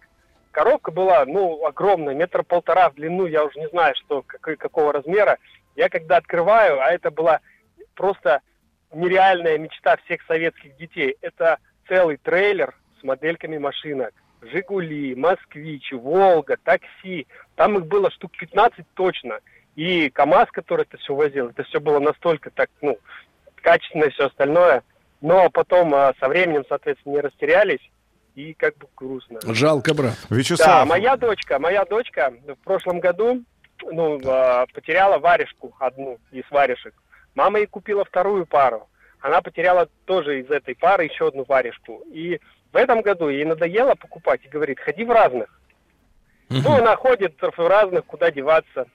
Коробка была, ну, огромная, метр полтора в длину, я уже не знаю, что, какой- какого размера. Я когда открываю, а это была просто нереальная мечта всех советских детей. Это целый трейлер с модельками машинок. Жигули, Москвич, Волга, такси. Там их было штук 15 точно. И КАМАЗ, который это все возил, это все было настолько так, ну, качественно и все остальное. Но потом а, со временем, соответственно, не растерялись. И как бы грустно. Жалко, брат. Да, моя дочка, моя дочка в прошлом году, ну, а, потеряла варежку одну из варежек. Мама ей купила вторую пару. Она потеряла тоже из этой пары еще одну варежку. И в этом году ей надоело покупать и говорит, ходи в разных. Ну, она ходит в разных, куда деваться.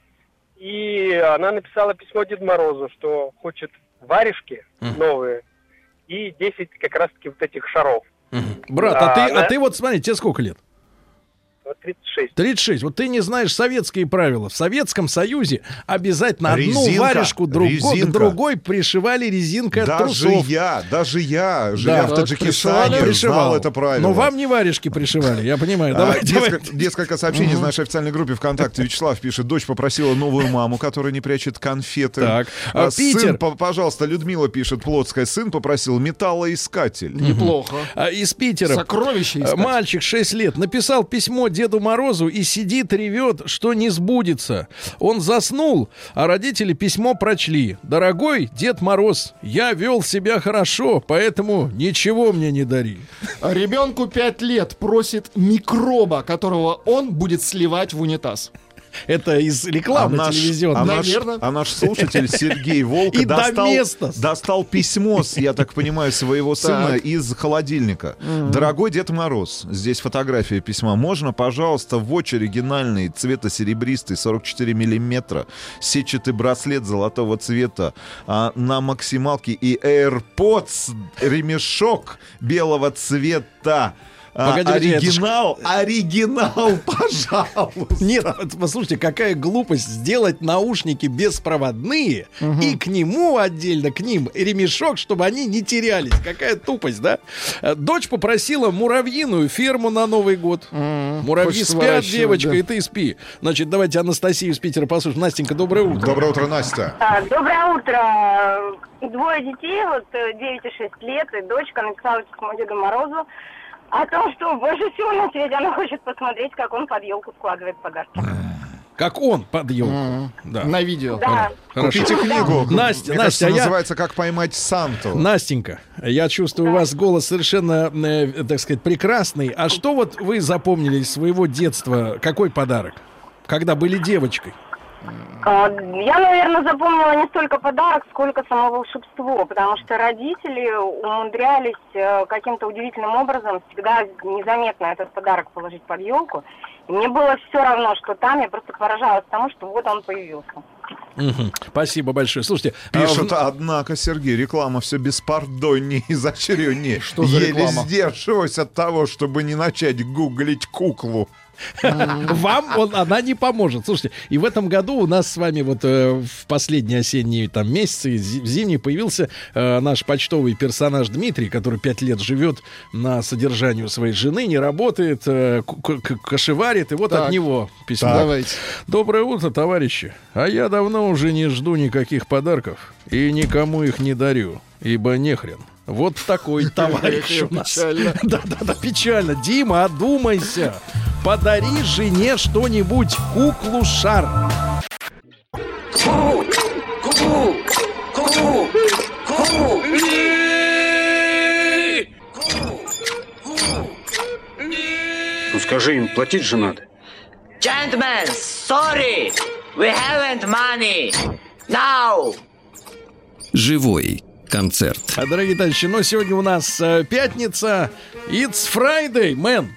И она написала письмо Деду Морозу, что хочет варежки новые и 10 как раз-таки вот этих шаров. Брат, а, А, ты, а она- ты вот смотри, тебе сколько лет? Вот 36. 36. Вот ты не знаешь советские правила. В Советском Союзе обязательно одну Резинка, варежку друг- резинка. к другой пришивали резинкой от Даже трусов. я, даже я, живя в Таджикистане, пришивали? знал это правило. Но вам не варежки пришивали, я понимаю. А, Давай, давай. несколько, несколько сообщений из нашей официальной группе ВКонтакте. Вячеслав пишет, дочь попросила новую маму, которая не прячет конфеты. Так. А, А, сын, Питер. по- пожалуйста, Людмила пишет, Плотская, сын попросил металлоискатель. Неплохо. А, из Питера. Сокровища А, искать. Мальчик 6 лет написал письмо Деду Морозу и сидит, ревет, что не сбудется. Он заснул, а родители письмо прочли. Дорогой Дед Мороз, я вел себя хорошо, поэтому ничего мне не дари. Ребенку 5 лет просит микроба, которого он будет сливать в унитаз. Это из рекламы наш, телевизионной. а наш- а наш слушатель Сергей Волк до достал, достал письмо, с, я так понимаю, своего сына Так. из холодильника. Мгм. Дорогой Дед Мороз, здесь фотография письма. Можно, пожалуйста, watch оригинальный, цвета серебристый, 44 миллиметра, сетчатый браслет золотого цвета а, на максималке и AirPods ремешок белого цвета. А, Погоди, это ж- оригинал, оригинал, пожалуйста. Нет, вот послушайте, какая глупость сделать наушники беспроводные и к нему отдельно, к ним ремешок, чтобы они не терялись. Какая тупость, да? Э, Дочь попросила муравьиную ферму на Новый год. Муравьи Хочется спят, девочка, да. и ты спи. Значит, давайте Анастасию из Питера послушаем. Настенька, доброе утро. Доброе утро, Настя. А, Доброе утро. Двое детей, вот э, 9 и 6 лет, и дочка написала письмо Деду Морозу о том, что больше всего на свете она хочет посмотреть, как он под елку складывает подарки. Как он под елку. Да. На видео. Да. Хорошо. Купите книгу. Настя, Мне Настя, кажется, а я- называется «Как поймать Санту». Настенька, я чувствую, у вас голос совершенно, э, так сказать, прекрасный. А что вот вы запомнили из своего детства? Какой подарок? Когда были девочкой? А, Я, наверное, запомнила не столько подарок, сколько само волшебство, потому что родители умудрялись э, каким-то удивительным образом всегда незаметно этот подарок положить под елку. И мне было все равно, что там, я просто поражалась тому, что вот он появился. Мгм. Спасибо большое. Слушайте, а Пишут, в- однако, Сергей, реклама все беспардоннее и изощреннее. Что за Еле реклама? сдерживаюсь от того, чтобы не начать гуглить куклу. Вам он, она не поможет. Слушайте, и в этом году у нас с вами вот э, в последние осенние там месяцы, зи- зимние, появился э, наш почтовый персонаж Дмитрий, который пять лет живет на содержании своей жены, не работает, э, кошеварит, и вот Так. от него письмо. Давайте. Доброе утро, товарищи. А я давно уже не жду никаких подарков и никому их не дарю, ибо нехрен. Вот такой товарищ у нас. Да-да-да, печально. Дима, одумайся. Подари жене что-нибудь, куклу-шар. Ну скажи им, платить же надо. Gentlemen, sorry, we haven't money. Now. Живой концерт. А, Дорогие товарищи, ну сегодня у нас э, пятница. It's Friday, man.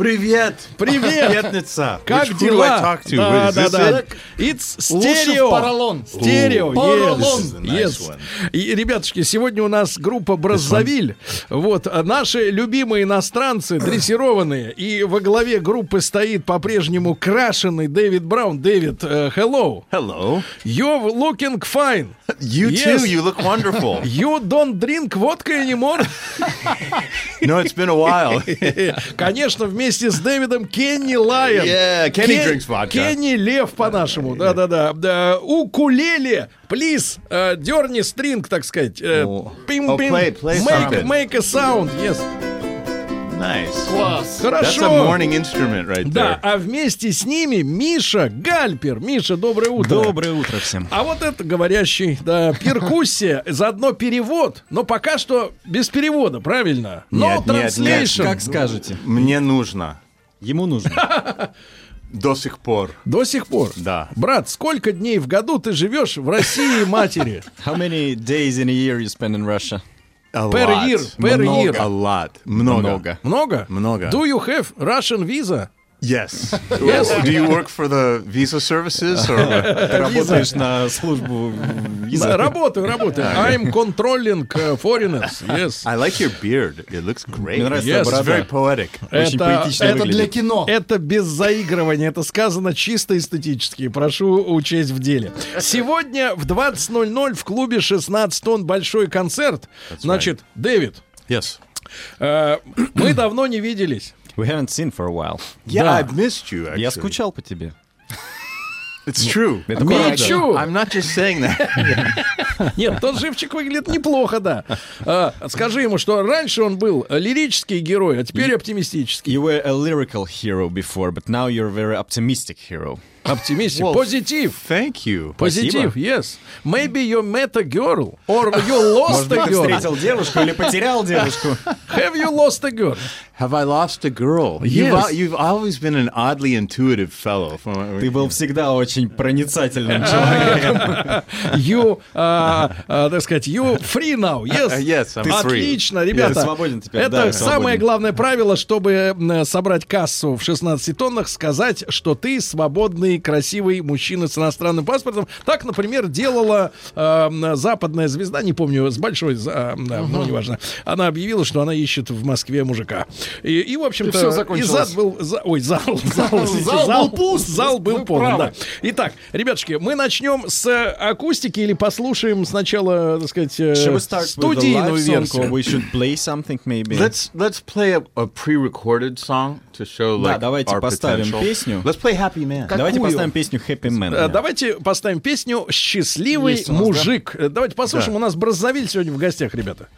Привет! Привет! Пятница! Как дела? Да, да, да. it? It's стерео. поролон. Стерео, yes. Yes. И, ребятушки, сегодня у нас группа Браззавиль. Вот, а наши любимые иностранцы, дрессированные. И во главе группы стоит по-прежнему крашеный Дэвид Браун. Дэвид, э, hello. Hello. You're looking fine. You Yes. too, you look wonderful. You don't drink vodka anymore? no, it's been a while. Конечно, вместе с Дэвидом Кенни Лайон. Yeah, Kenny drinks vodka. Кенни Лев по-нашему. Да-да-да. Да, Укулеле. Плиз, дерни стринг, так сказать. Э, Oh. Пим, Oh, play- play Make, make a sound, yes. Nice. Класс. That's Хорошо. a morning instrument right Да, there. а вместе с ними Миша Гальпер. Миша, доброе утро. Доброе утро всем. А вот это говорящий, да, перкуссия, заодно перевод, но пока что без перевода, правильно? No Нет, нет, нет. translation. Как скажете. Мне нужно. Ему нужно. До сих пор. До сих пор. Да. Брат, сколько дней в году ты живешь в России матери? How many days in a year you spend in Russia? A Per lot. year, per Много. year. A lot. Много. Много. Много? Do you have Russian visa? Yes. Do you work for the visa services or Ты работаешь на службу виза? Работаю, работаю. I'm controlling uh, foreigners. Yes. I like your beard. It looks great. Мне нравится Yes. It's very poetic. Очень поэтично Это для кино. Это без заигрывания, это сказано чисто эстетически. Прошу учесть в деле. Сегодня в 20.00 в клубе 16 тонн большой концерт. Значит, Дэвид, Yes. э, мы давно не виделись. We haven't seen for a while. Yeah, Да. I've missed you. Actually. Я скучал по тебе. It's true. Это Me правда. too. I'm not just saying that. Нет, тот живчик выглядит неплохо, да. А, скажи ему, что раньше он был лирический герой, а теперь оптимистический. You were a lyrical hero before, but now you're a very optimistic hero. Оптимистик. Well, Позитив. Thank you. Позитив, yes. Maybe you met a girl, or you lost Может a ты girl. встретил девушку или потерял девушку? Have you lost a girl? Have I lost a girl? Yes. You've, you've always been an oddly intuitive fellow. Ты был всегда очень проницательным человеком. You, а, а, так сказать, you free now, yes? Uh, yes, I'm free. Отлично, ребята. Ты свободен теперь, Это да, самое свободен. главное правило, чтобы собрать кассу в 16 тоннах, сказать, что ты свободный, красивый мужчина с иностранным паспортом. Так, например, делала э, западная звезда, не помню, с большой, за- да, ну, неважно. Она объявила, что она ищет в Москве мужика. И, и, в общем-то, И и зад был, за- ой, зал, зал, извините, Зал был пуст. Зал был полон, да. Итак, ребятушки, мы начнем с э, акустики или послушаем сначала, так сказать, э, студийную версию? or we should play something maybe? Let's let's play a, a pre-recorded song to show Да, like давайте our поставим potential. песню. Let's play Happy Man. Давайте Какую? поставим песню Happy Man. Э, Давайте поставим песню «Счастливый нас, да? мужик». Э, Давайте послушаем. Да. У нас Браззавиль сегодня в гостях, ребята.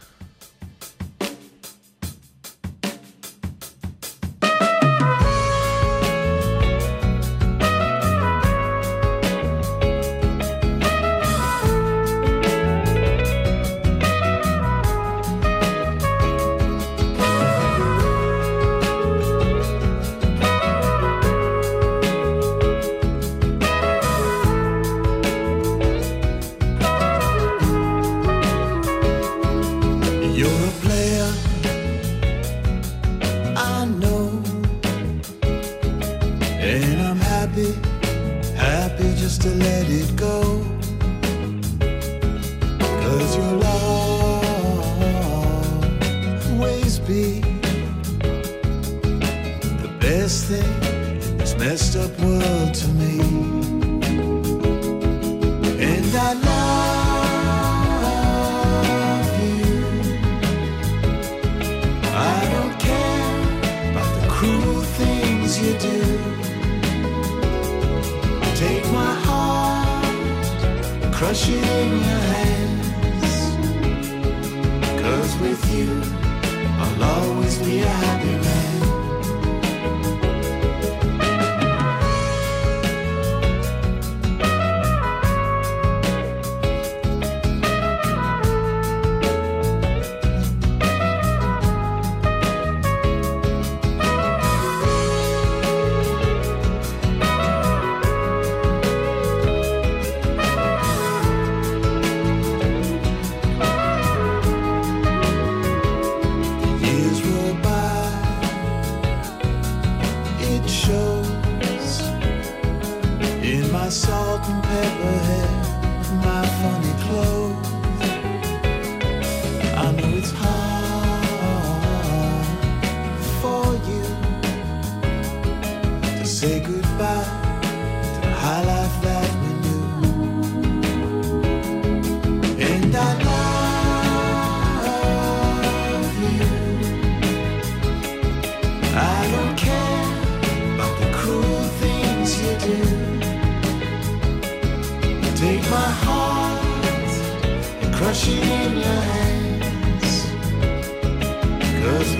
My salt and pepper hair, my funny clothes. I know it's hard for you to say goodbye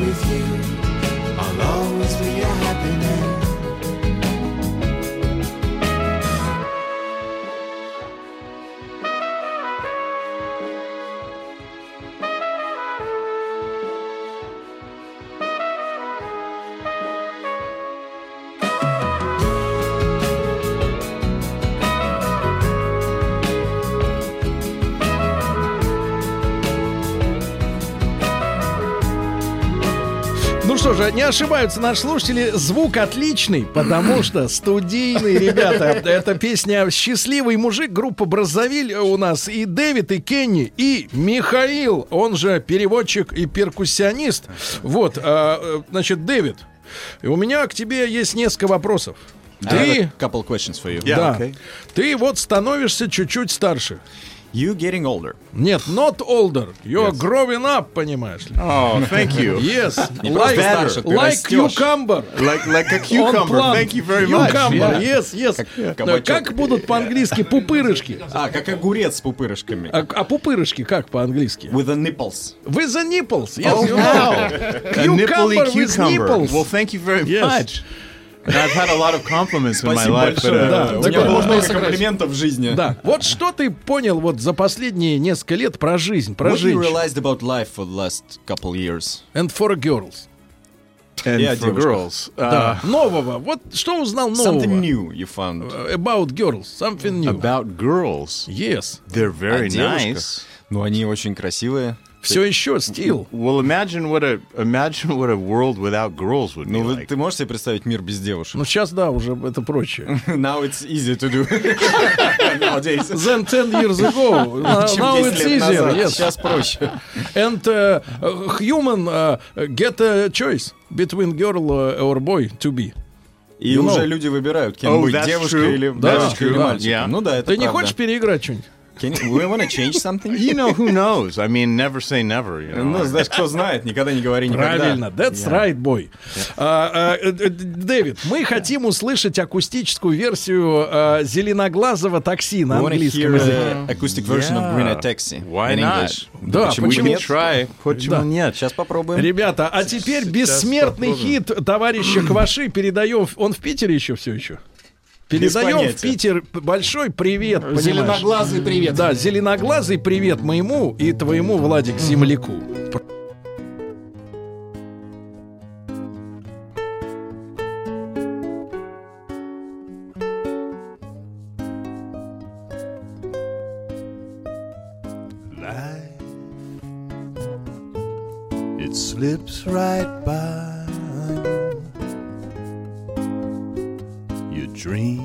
with you, же, не ошибаются наши слушатели, звук отличный, потому что студийный, ребята. Это песня «Счастливый мужик», группа «Браззавиль» у нас и Дэвид, и Кенни, и Михаил, он же переводчик и перкуссионист. Вот, а, значит, Дэвид, у меня к тебе есть несколько вопросов. Ты, couple questions for you. да, ты вот становишься чуть-чуть старше. You getting older. Нет, not older. You're growing up, понимаешь ли. Oh, thank you. Yes. Like, старше, like cucumber. Like like a cucumber. Thank you very much. Cucumber, Yeah. yes, yes. Кабачок. Как будут по-английски пупырышки? А, как огурец с пупырышками. А, а пупырышки как по-английски? With the nipples. With the nipples. Yes, Oh, wow. nipply Cucumber with cucumber. nipples. Well, thank you very Yes. much. I've had a lot of compliments in my life, большое. да. У меня было много комплиментов в жизни. Да. Вот что ты понял вот за последние несколько лет про жизнь, про What you realized about life for the last couple years? And for girls. And о for girls, Да. uh, Нового. Вот что узнал нового? Something new you found. About girls. Something new. about girls, Yes. they're very девушках. nice. Ну, они очень красивые. Все еще still. Well, imagine what a imagine what a world without girls would be Ну, like. ты можешь себе представить мир без девушек? Ну, сейчас, да, уже это проще. Now it's easy to do. Nowadays. Then 10 years ago. Now Чем now 10 it's easier. Yes. Сейчас проще. And uh, human uh, get a choice between girl uh, or boy to be. И You уже know. люди выбирают, кем Oh, быть, девушкой true. или Да, девочкой или да. мальчиком. Yeah. Ну да, это Ты не правда. хочешь переиграть что-нибудь? Can you, we wanna change something? you know who knows? I mean, never say never. You know. Ну, знаешь, кто знает, никогда не говори никогда. Правильно, that's right, boy. А, а, э, э, Дэвид, мы хотим услышать акустическую версию а, зеленоглазого такси на английском языке. the acoustic version of Green Yeah. Taxi Why in not? English. Да, почему почему нет? Try. Почему Да. нет? Сейчас попробуем. Ребята, а теперь бессмертный попробуем. хит товарища Кваши передаем. Он в Питере еще все еще? Передаем в. Питер большой привет, понимаешь? Зеленоглазый привет. Да, зеленоглазый привет моему и твоему, Владик, земляку. It slips right by you. Your dreams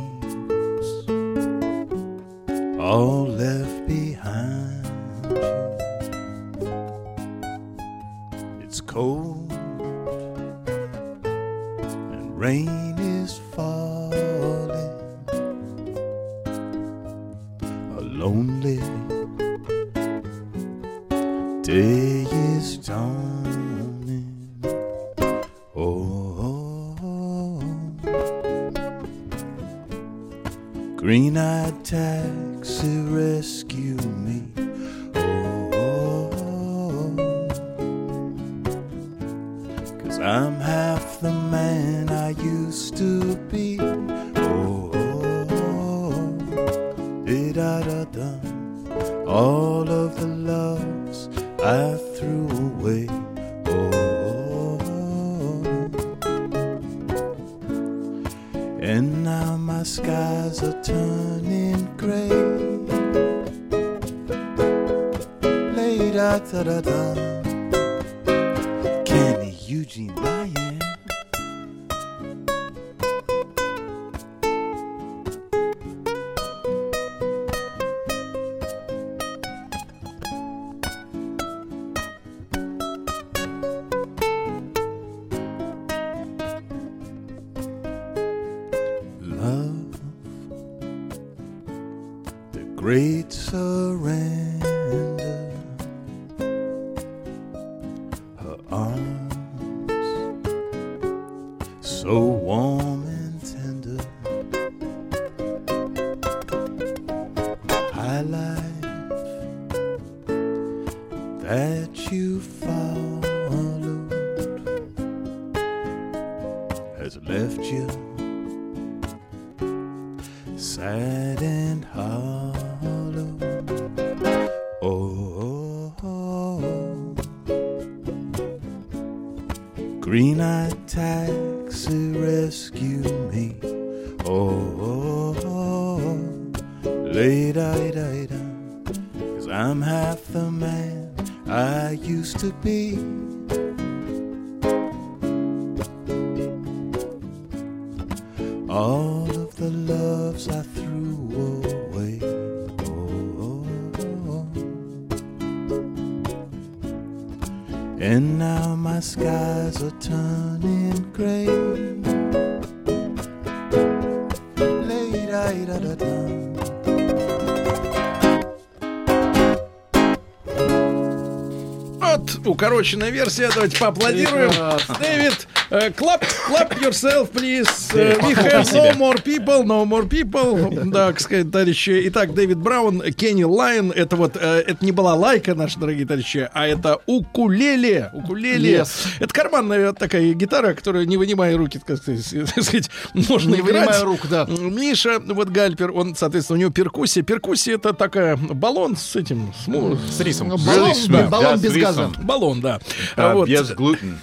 укороченная версия. Давайте поаплодируем. Дэвид, clap, clap yourself, please. Э, We have no more people, no more people. Да, так сказать, товарищи. Итак, Дэвид Браун, Кенни Лайн. Это вот, э, это не балалайка, наши дорогие товарищи, а это укулеле. Укулеле. Yes. Это карманная такая гитара, которую, не вынимая руки, так сказать, можно Не играть. вынимая рук, да. Миша, вот Гальпер, он, соответственно, у него перкуссия. Перкуссия это такая баллон с этим, с, С рисом. Баллон, smooth. баллон Да, без газа. баллон, да. Uh, вот. Yes, gluten.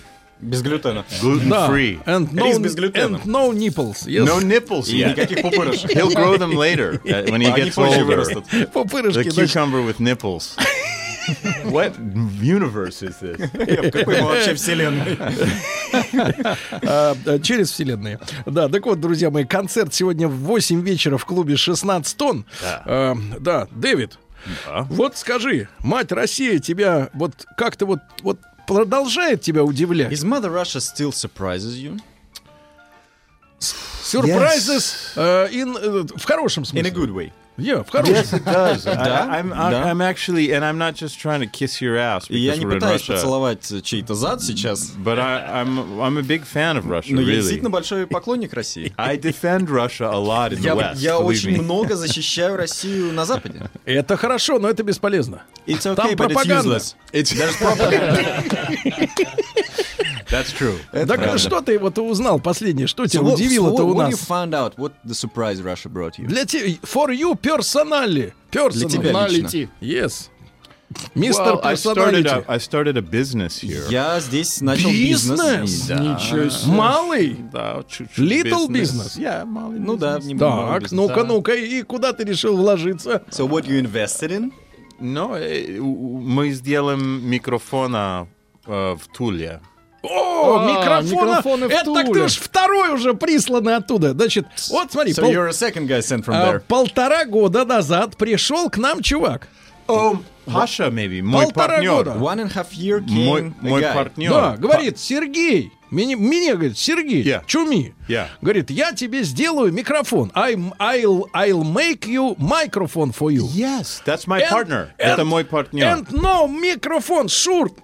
Без глютена. Да. Gluten-free. And no, Рис без глютена. and no nipples. Yes. No nipples И yet. никаких пупырышек. He'll grow them later when he gets older. Пупырышки, The cucumber with nipples. what universe is this? В какой мы вообще вселенной? А, через вселенные. Да, так вот, друзья мои, концерт сегодня в 8 вечера в клубе 16 тонн. Да. А, да, Дэвид, вот скажи, мать Россия тебя вот как-то вот, вот продолжает тебя удивлять? Is Mother Russia still surprises you? Сюрпризes э, in, э, в хорошем In a смысле. good way. Yeah, в хорошем. Yes, it does. I, Да, I'm, да. I'm actually, and I'm not just trying to kiss your ass я не пытаюсь поцеловать э, чей-то зад сейчас, But I, I'm, I'm a big fan of Russia, но я really. действительно большой поклонник России. I defend Russia a lot in the Я, West. я очень me. много защищаю Россию на Западе. Это хорошо, но это бесполезно. It's okay, Там but it's пропаганда. useless. There's propaganda. That's true. Так что ты вот узнал последнее? Что тебя So what- удивило-то so у what you нас? found out? What the surprise Russia brought you? Для тебя, for you personally. Тебя лично. Yes. Мистер Well, I started, Personality. a, I started a business here. Я здесь начал бизнес. Бизнес? Да. Ничего себе. Малый? Да, чуть-чуть Little business. business? Yeah, малый Ну да, Так, ну-ка, ну-ка, и куда ты решил вложиться? So what you invested in? Но э, мы сделаем микрофона э, в Туле. О, А, микрофона. микрофоны Это так ты уж второй уже присланный оттуда. Значит, вот смотри, So пол- you're a second guy sent from а, there. полтора года назад пришел к нам чувак. О, Паша, maybe, мой Полтора партнер. года. One and a half year Мой, came a мой guy. партнер. Да, говорит, Сергей, мне, мне, говорит, Сергей, Yeah. чуми. Yeah. Говорит, я тебе сделаю микрофон. I'm, I'll, I'll make you microphone for you. Yes, that's my And- partner. and- Это мой партнер. And no microphone,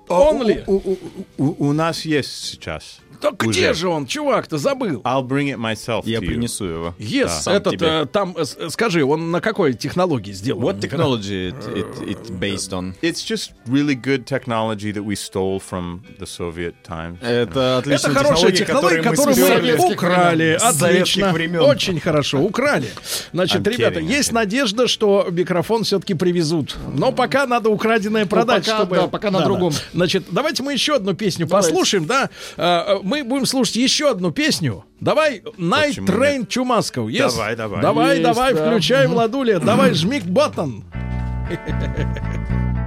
О, only. У, у- у- у нас есть сейчас. Так уже. где же он, чувак-то, забыл? I'll bring it myself Я принесу его. Yes, Сам этот, э, там, э, с- скажи, он на какой технологии сделан? What technology it, it, it based on? It's just really good technology that we stole from the Soviet times. Это отличная Это хорошая технология, которую мы мы украли. Отлично. времен. Очень хорошо. Украли. Значит, I'm ребята, kidding, есть надежда, что микрофон все-таки привезут. Но пока надо украденное продать, пока, чтобы... да, пока на другом. Значит, давайте мы еще одну песню послушаем, да? Мы будем слушать еще одну песню. Давай Night Почему Train Чумасков. Yes? Давай, давай. Давай, Есть, давай, да. включай, Владуля. Давай, жми баттон.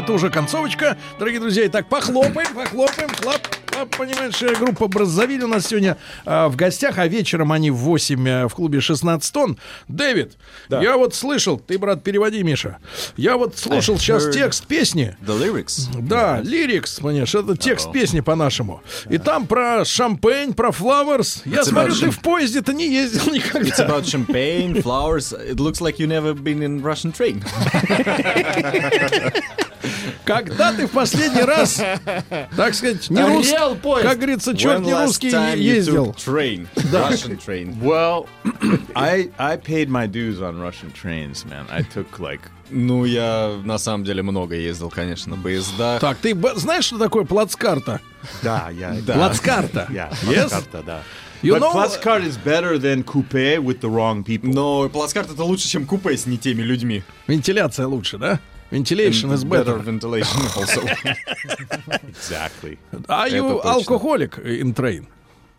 это уже концовочка, дорогие друзья. Итак, похлопаем, похлопаем, хлоп. Хлоп. Понимаешь, э, группа Браззавиль у нас сегодня э, в гостях, а вечером они в 8 э, в клубе 16 тонн. Дэвид, я вот слышал, ты, брат, переводи, Миша. Я вот слушал I сейчас heard текст песни. The lyrics. Да, лирикс, понимаешь, это текст песни по-нашему. И там про шампейн, про. Я It's смотрю, about ты в поезде-то не ездил никогда. It's about champagne, flowers. It looks like you never been in Russian train. Когда ты в последний раз, так сказать, не рус... Реал поезд. как говорится, черт не русский ездил. train, Да. Russian train. Well, I I paid my dues on Russian trains, man. I took like Ну, я на самом деле много ездил, конечно, на поездах. Так, ты знаешь, что такое плацкарта? да, я Да. Плацкарта. Yeah, Yes? Плацкарта, да. You But know- Плацкарт is better than coupe with the wrong people. Но плацкарт это лучше, чем купе с не теми людьми. Вентиляция лучше, да? Ventilation is better. better ventilation also. exactly. Are you alcoholic in train?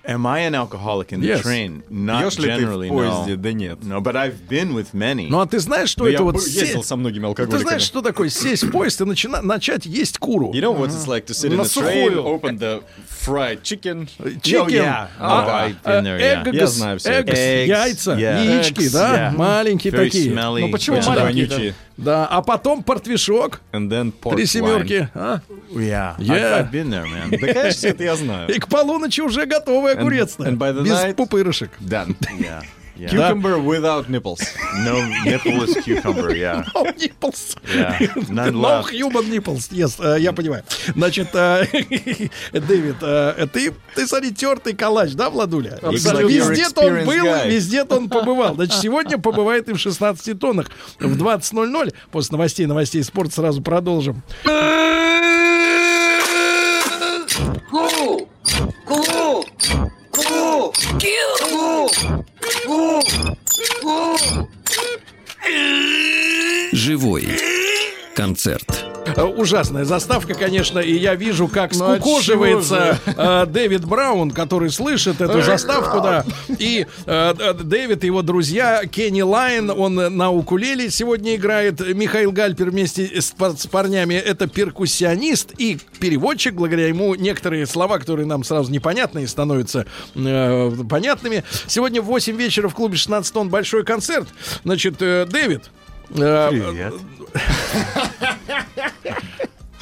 Am I an alcoholic in the Yes. train? Not Пьешь ли ты в generally, поезде? no. Да нет. No, but I've been with many. Ну а ты знаешь, что Но это я вот был- се- ездил со многими Ты алкоголиками. знаешь, что такое сесть в поезд и начина- начать есть куру? You know what it's like to sit in a train, open the fried chicken. Chicken, yeah. а, Oh, I've been there, yeah. eggs, Я знаю это. eggs, Eggs, яйца, yeah. яички, Eggs, да, yeah. маленькие Very такие. smelly. Ну почему Yeah. маленькие? Вонючие. Да, а потом портвишок, And then pork три wine. семерки, а? Yeah. Yeah. I've, been there, man. Да, конечно, это я знаю. и к полуночи уже готовый огурец. and без night- пупырышек. Done. Yeah. Yeah. Cucumber without nipples. No nippleless cucumber, yeah. No nipples. Yeah. None No left. human nipples. Yes, э, я понимаю. Значит, э, Дэвид, э, ты, ты, смотри, тертый калач, да, Владуля? Абсолютно. Везде-то он был, guy. везде-то он побывал. Значит, сегодня побывает и в 16 тоннах в 20.00. После новостей, новостей спорта сразу продолжим. Ку! Ку! Живой концерт. Э, Ужасная заставка, конечно, и я вижу, как Ну, а скукоживается э, Дэвид Браун, который слышит эту заставку, да. И э, Дэвид и его друзья, Кенни Лайн, он на укулеле сегодня играет. Михаил Гальпер вместе с, пар- с парнями, это перкуссионист и переводчик. Благодаря ему некоторые слова, которые нам сразу непонятные, становятся э, понятными. Сегодня в 8 вечера в клубе 16 тонн большой концерт. Значит, э, Дэвид, Привет.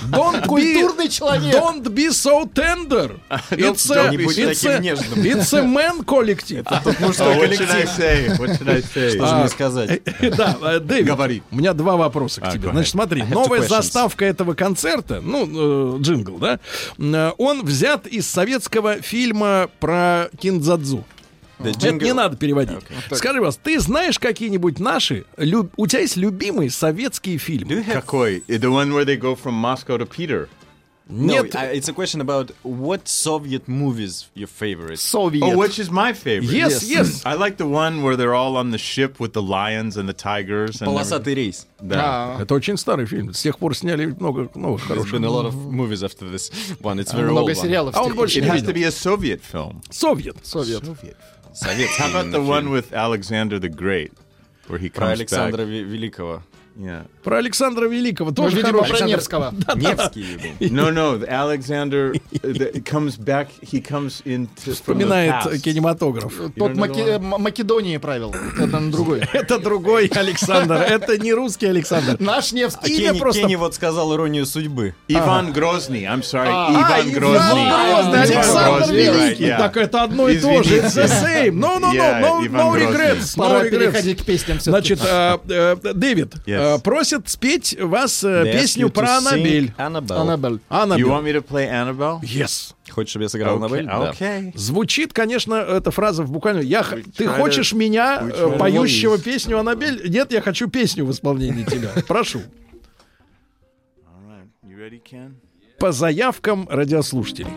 Don't be, Культурный человек. don't be so tender. It's a, it's a, it's a man. Мужской I коллектив. What should I say? Что же мне сказать? Да, э, Дэвид, Говори. у меня два вопроса к А, тебе. Значит, смотри, новая заставка этого концерта, ну, э, джингл, да, э, он взят из советского фильма про Киндзадзу. Это не надо переводить. Скажи, вас, ты знаешь какие-нибудь наши, у тебя есть любимые советские фильмы? Какой? The one where they go from Moscow to Peter. No, Нет. I- it's a question about what Soviet movies your favorite. Совет. Oh, which is my favorite? Yes, yes. I like the one where they're all on the ship with the lions and the tigers. And Полосатый рейс. Да. А, Это очень старый фильм. С тех пор сняли много новых There's хороших. been a lot of movies after this one. It's very Много old one. сериалов. А он больше It has to be a Soviet film. Совет. Совет. Советский How about именно the one фильм. with Alexander the Great, where he Про comes Александра back? Ве- Великого. Yeah. Про Александра Великого Ну, тоже видимо, хороший. про Невского. Невский был. No, no. Alexander the, comes back. He comes into Вспоминает кинематограф. Тот Маке- Македонии правил. Это другой. Это другой Александр. Это не русский Александр. Наш А Невский. Имя Кенни, просто- Кенни вот сказал иронию судьбы. Ivan Grozny. I'm sorry, А, Иван. Грозный, Александр Великий. Так это одно и то же. It's the same. No, no, no, no, Иван no Грозный. regrets. No Пора regrets. переходить к песням. Значит, э, Дэвид, Yes. Э, Просят спеть вас э, They песню про Аннабель. Аннабель. You want me to play Annabelle? Yes. Хочешь, чтобы я сыграл Аннабель? Да. Okay. Звучит, конечно, эта фраза в буквально. Я, ты хочешь меня, э, поющего please. песню Аннабель? Нет, я хочу песню в исполнении тебя. Прошу. All right. You ready, Ken? По заявкам радиослушателей.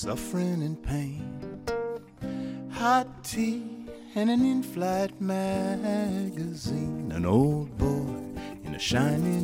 Suffering and pain. Hot tea and an in flight magazine. An old boy in a shining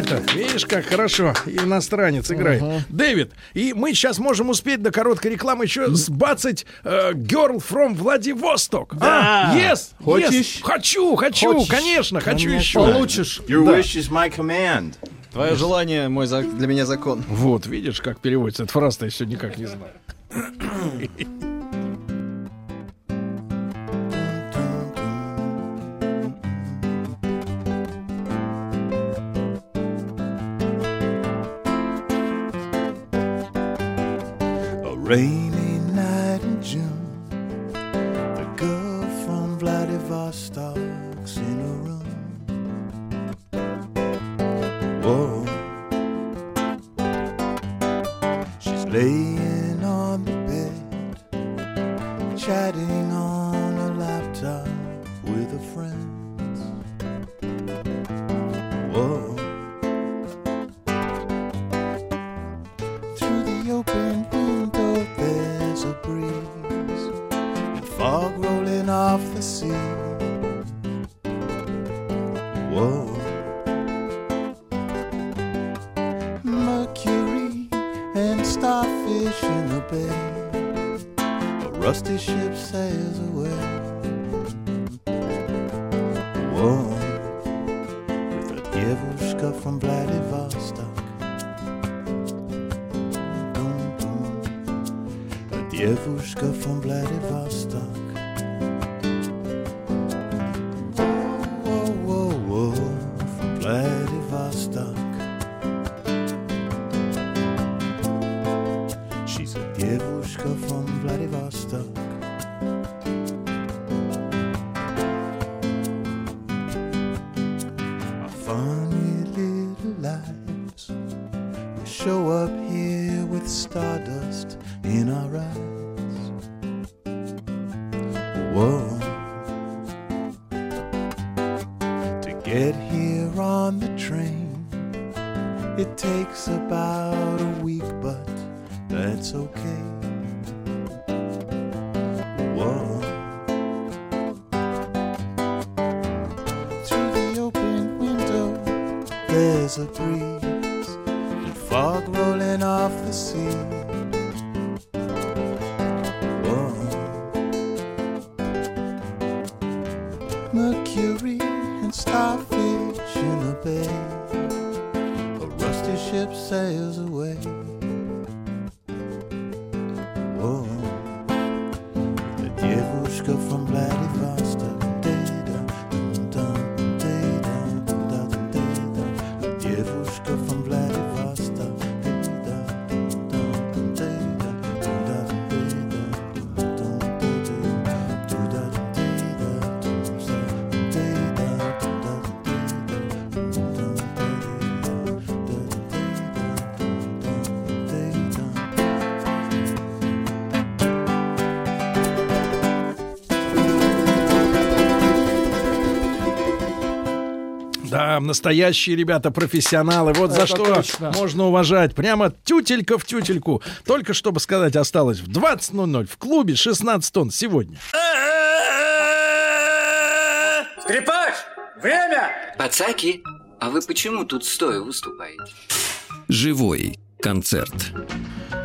играть-то. Видишь, как хорошо иностранец играет. Дэвид, и мы сейчас можем успеть до короткой рекламы еще сбацать э, Girl from Владивосток. Да. А, yes, Хочешь? yes. Хочу, хочу, Хочешь? конечно, хочу еще. Получишь. Your Да. wish is my command. Твое желание мой зак- для меня закон. Вот, видишь, как переводится. Эта фраза я все никак не знаю. rainy night in June. The girl from Vladivostok's in a room. Whoa. She's laying on the bed, chatting Да, настоящие ребята, профессионалы. Вот за Это что точно. можно уважать. Прямо тютелька в тютельку. Только чтобы сказать, осталось в 20.00 в клубе 16 тонн сегодня. Скрипач, время! Пацаки, а вы почему тут стоя выступаете? Живой концерт.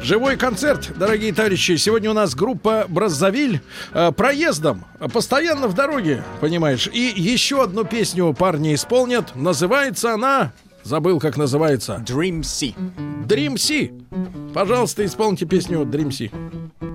Живой концерт, дорогие товарищи. Сегодня у нас группа Браззавиль э, проездом, э, постоянно в дороге, понимаешь. И еще одну песню парни исполнят. Называется она... Забыл, как называется. Dream Sea. Dream Sea. Пожалуйста, исполните песню Dream Sea.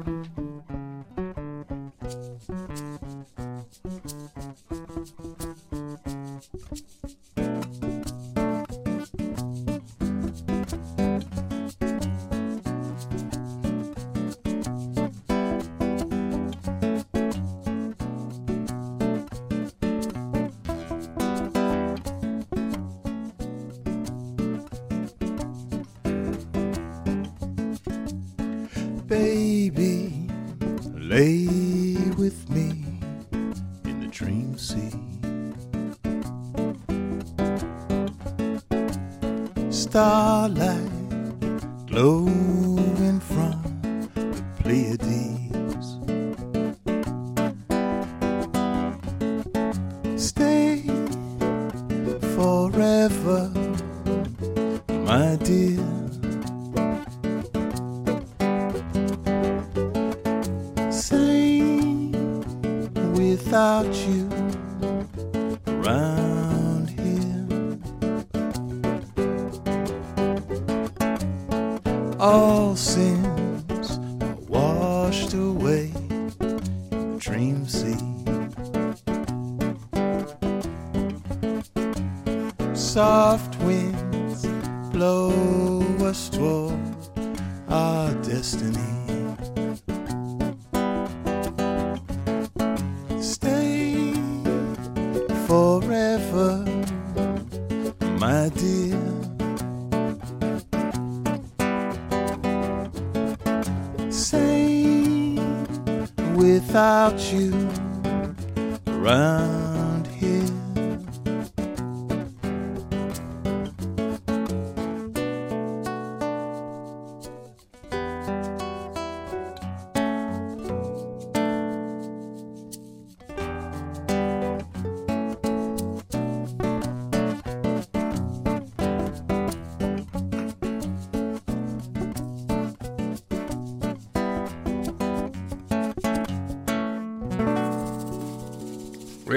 Baby, lay with me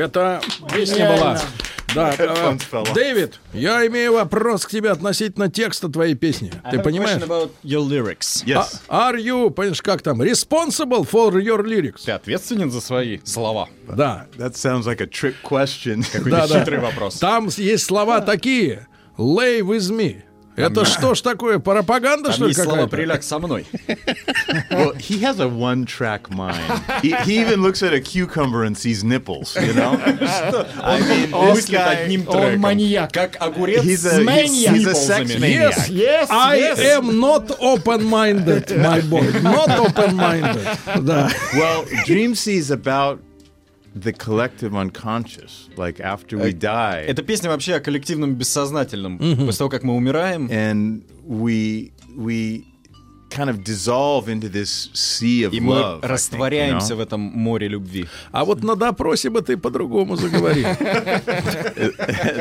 Это песня была. Да, э. Дэвид, я имею вопрос к тебе относительно текста твоей песни. I Ты понимаешь? about your lyrics. Yes. А- Are you, понимаешь, как там, responsible for your lyrics? Ты ответственен за свои слова? Да. That sounds like a trick question. Да, да. хитрый вопрос. Там есть слова такие. Lay with me. Это что ж такое, пропаганда, что ли, какая-то? «приляг со мной». well, he has a one-track mind. He, he even looks at a cucumber and sees nipples. You know. I mean, Он this guy. одним Он маньяк. Как огурец He's с a, he's, Maniac. he's a sex Yes, maniac. Yes, Yes, I yes. am not open-minded, my boy. Not open-minded. Да. Well, Dream Sea is about the collective unconscious. Like after we die. Это песня вообще о коллективном бессознательном. После того, как мы умираем, and we we kind of dissolve into this sea of и мы love. I think, you растворяемся know? в этом море любви. А вот на допросе бы ты по-другому заговорил.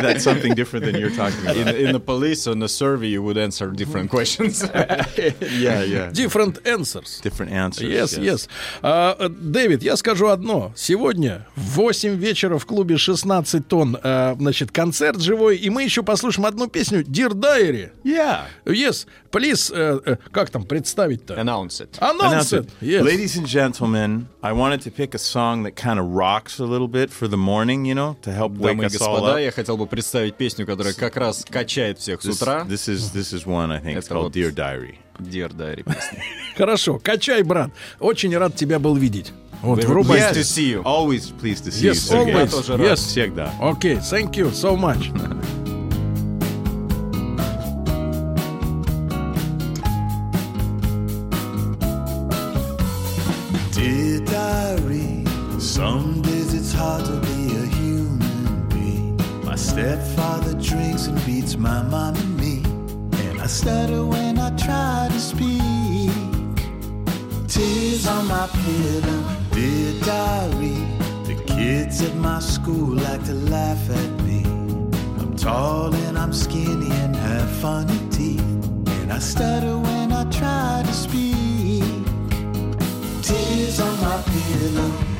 That's something different than you're talking about. In, in the police, on the survey, you would answer different questions. yeah, yeah. Different answers. Different answers. Yes, yes. А, э, Дэвид, я скажу одно. Сегодня в 8 вечера в клубе 16 тонн, э, значит, концерт живой, и мы еще послушаем одну песню Dear Diary. Yeah. Yes, please, э, э, как там представить-то? Announce it. Announce it. Yes. Ladies and gentlemen, I wanted to pick a song that kind of rocks a little bit for the morning, you know, to help wake Дамы и us all господа, up. я хотел бы представить песню, которая как раз качает всех с This, утра. this is this is one I think it's Это called вот Dear Diary. Dear Diary песня. Хорошо, качай, брат. Очень рад тебя был видеть. Вот, врубай. pleased to see you. Always pleased to see you. Yes, Sergey. always. Yes. Всегда. Okay, thank you so much. Stepfather drinks and beats my mom and me. And I stutter when I try to speak. Tears on my pillow, dear diary. The kids at my school like to laugh at me. I'm tall and I'm skinny and have funny teeth. And I stutter when I try to speak tears on my pillow.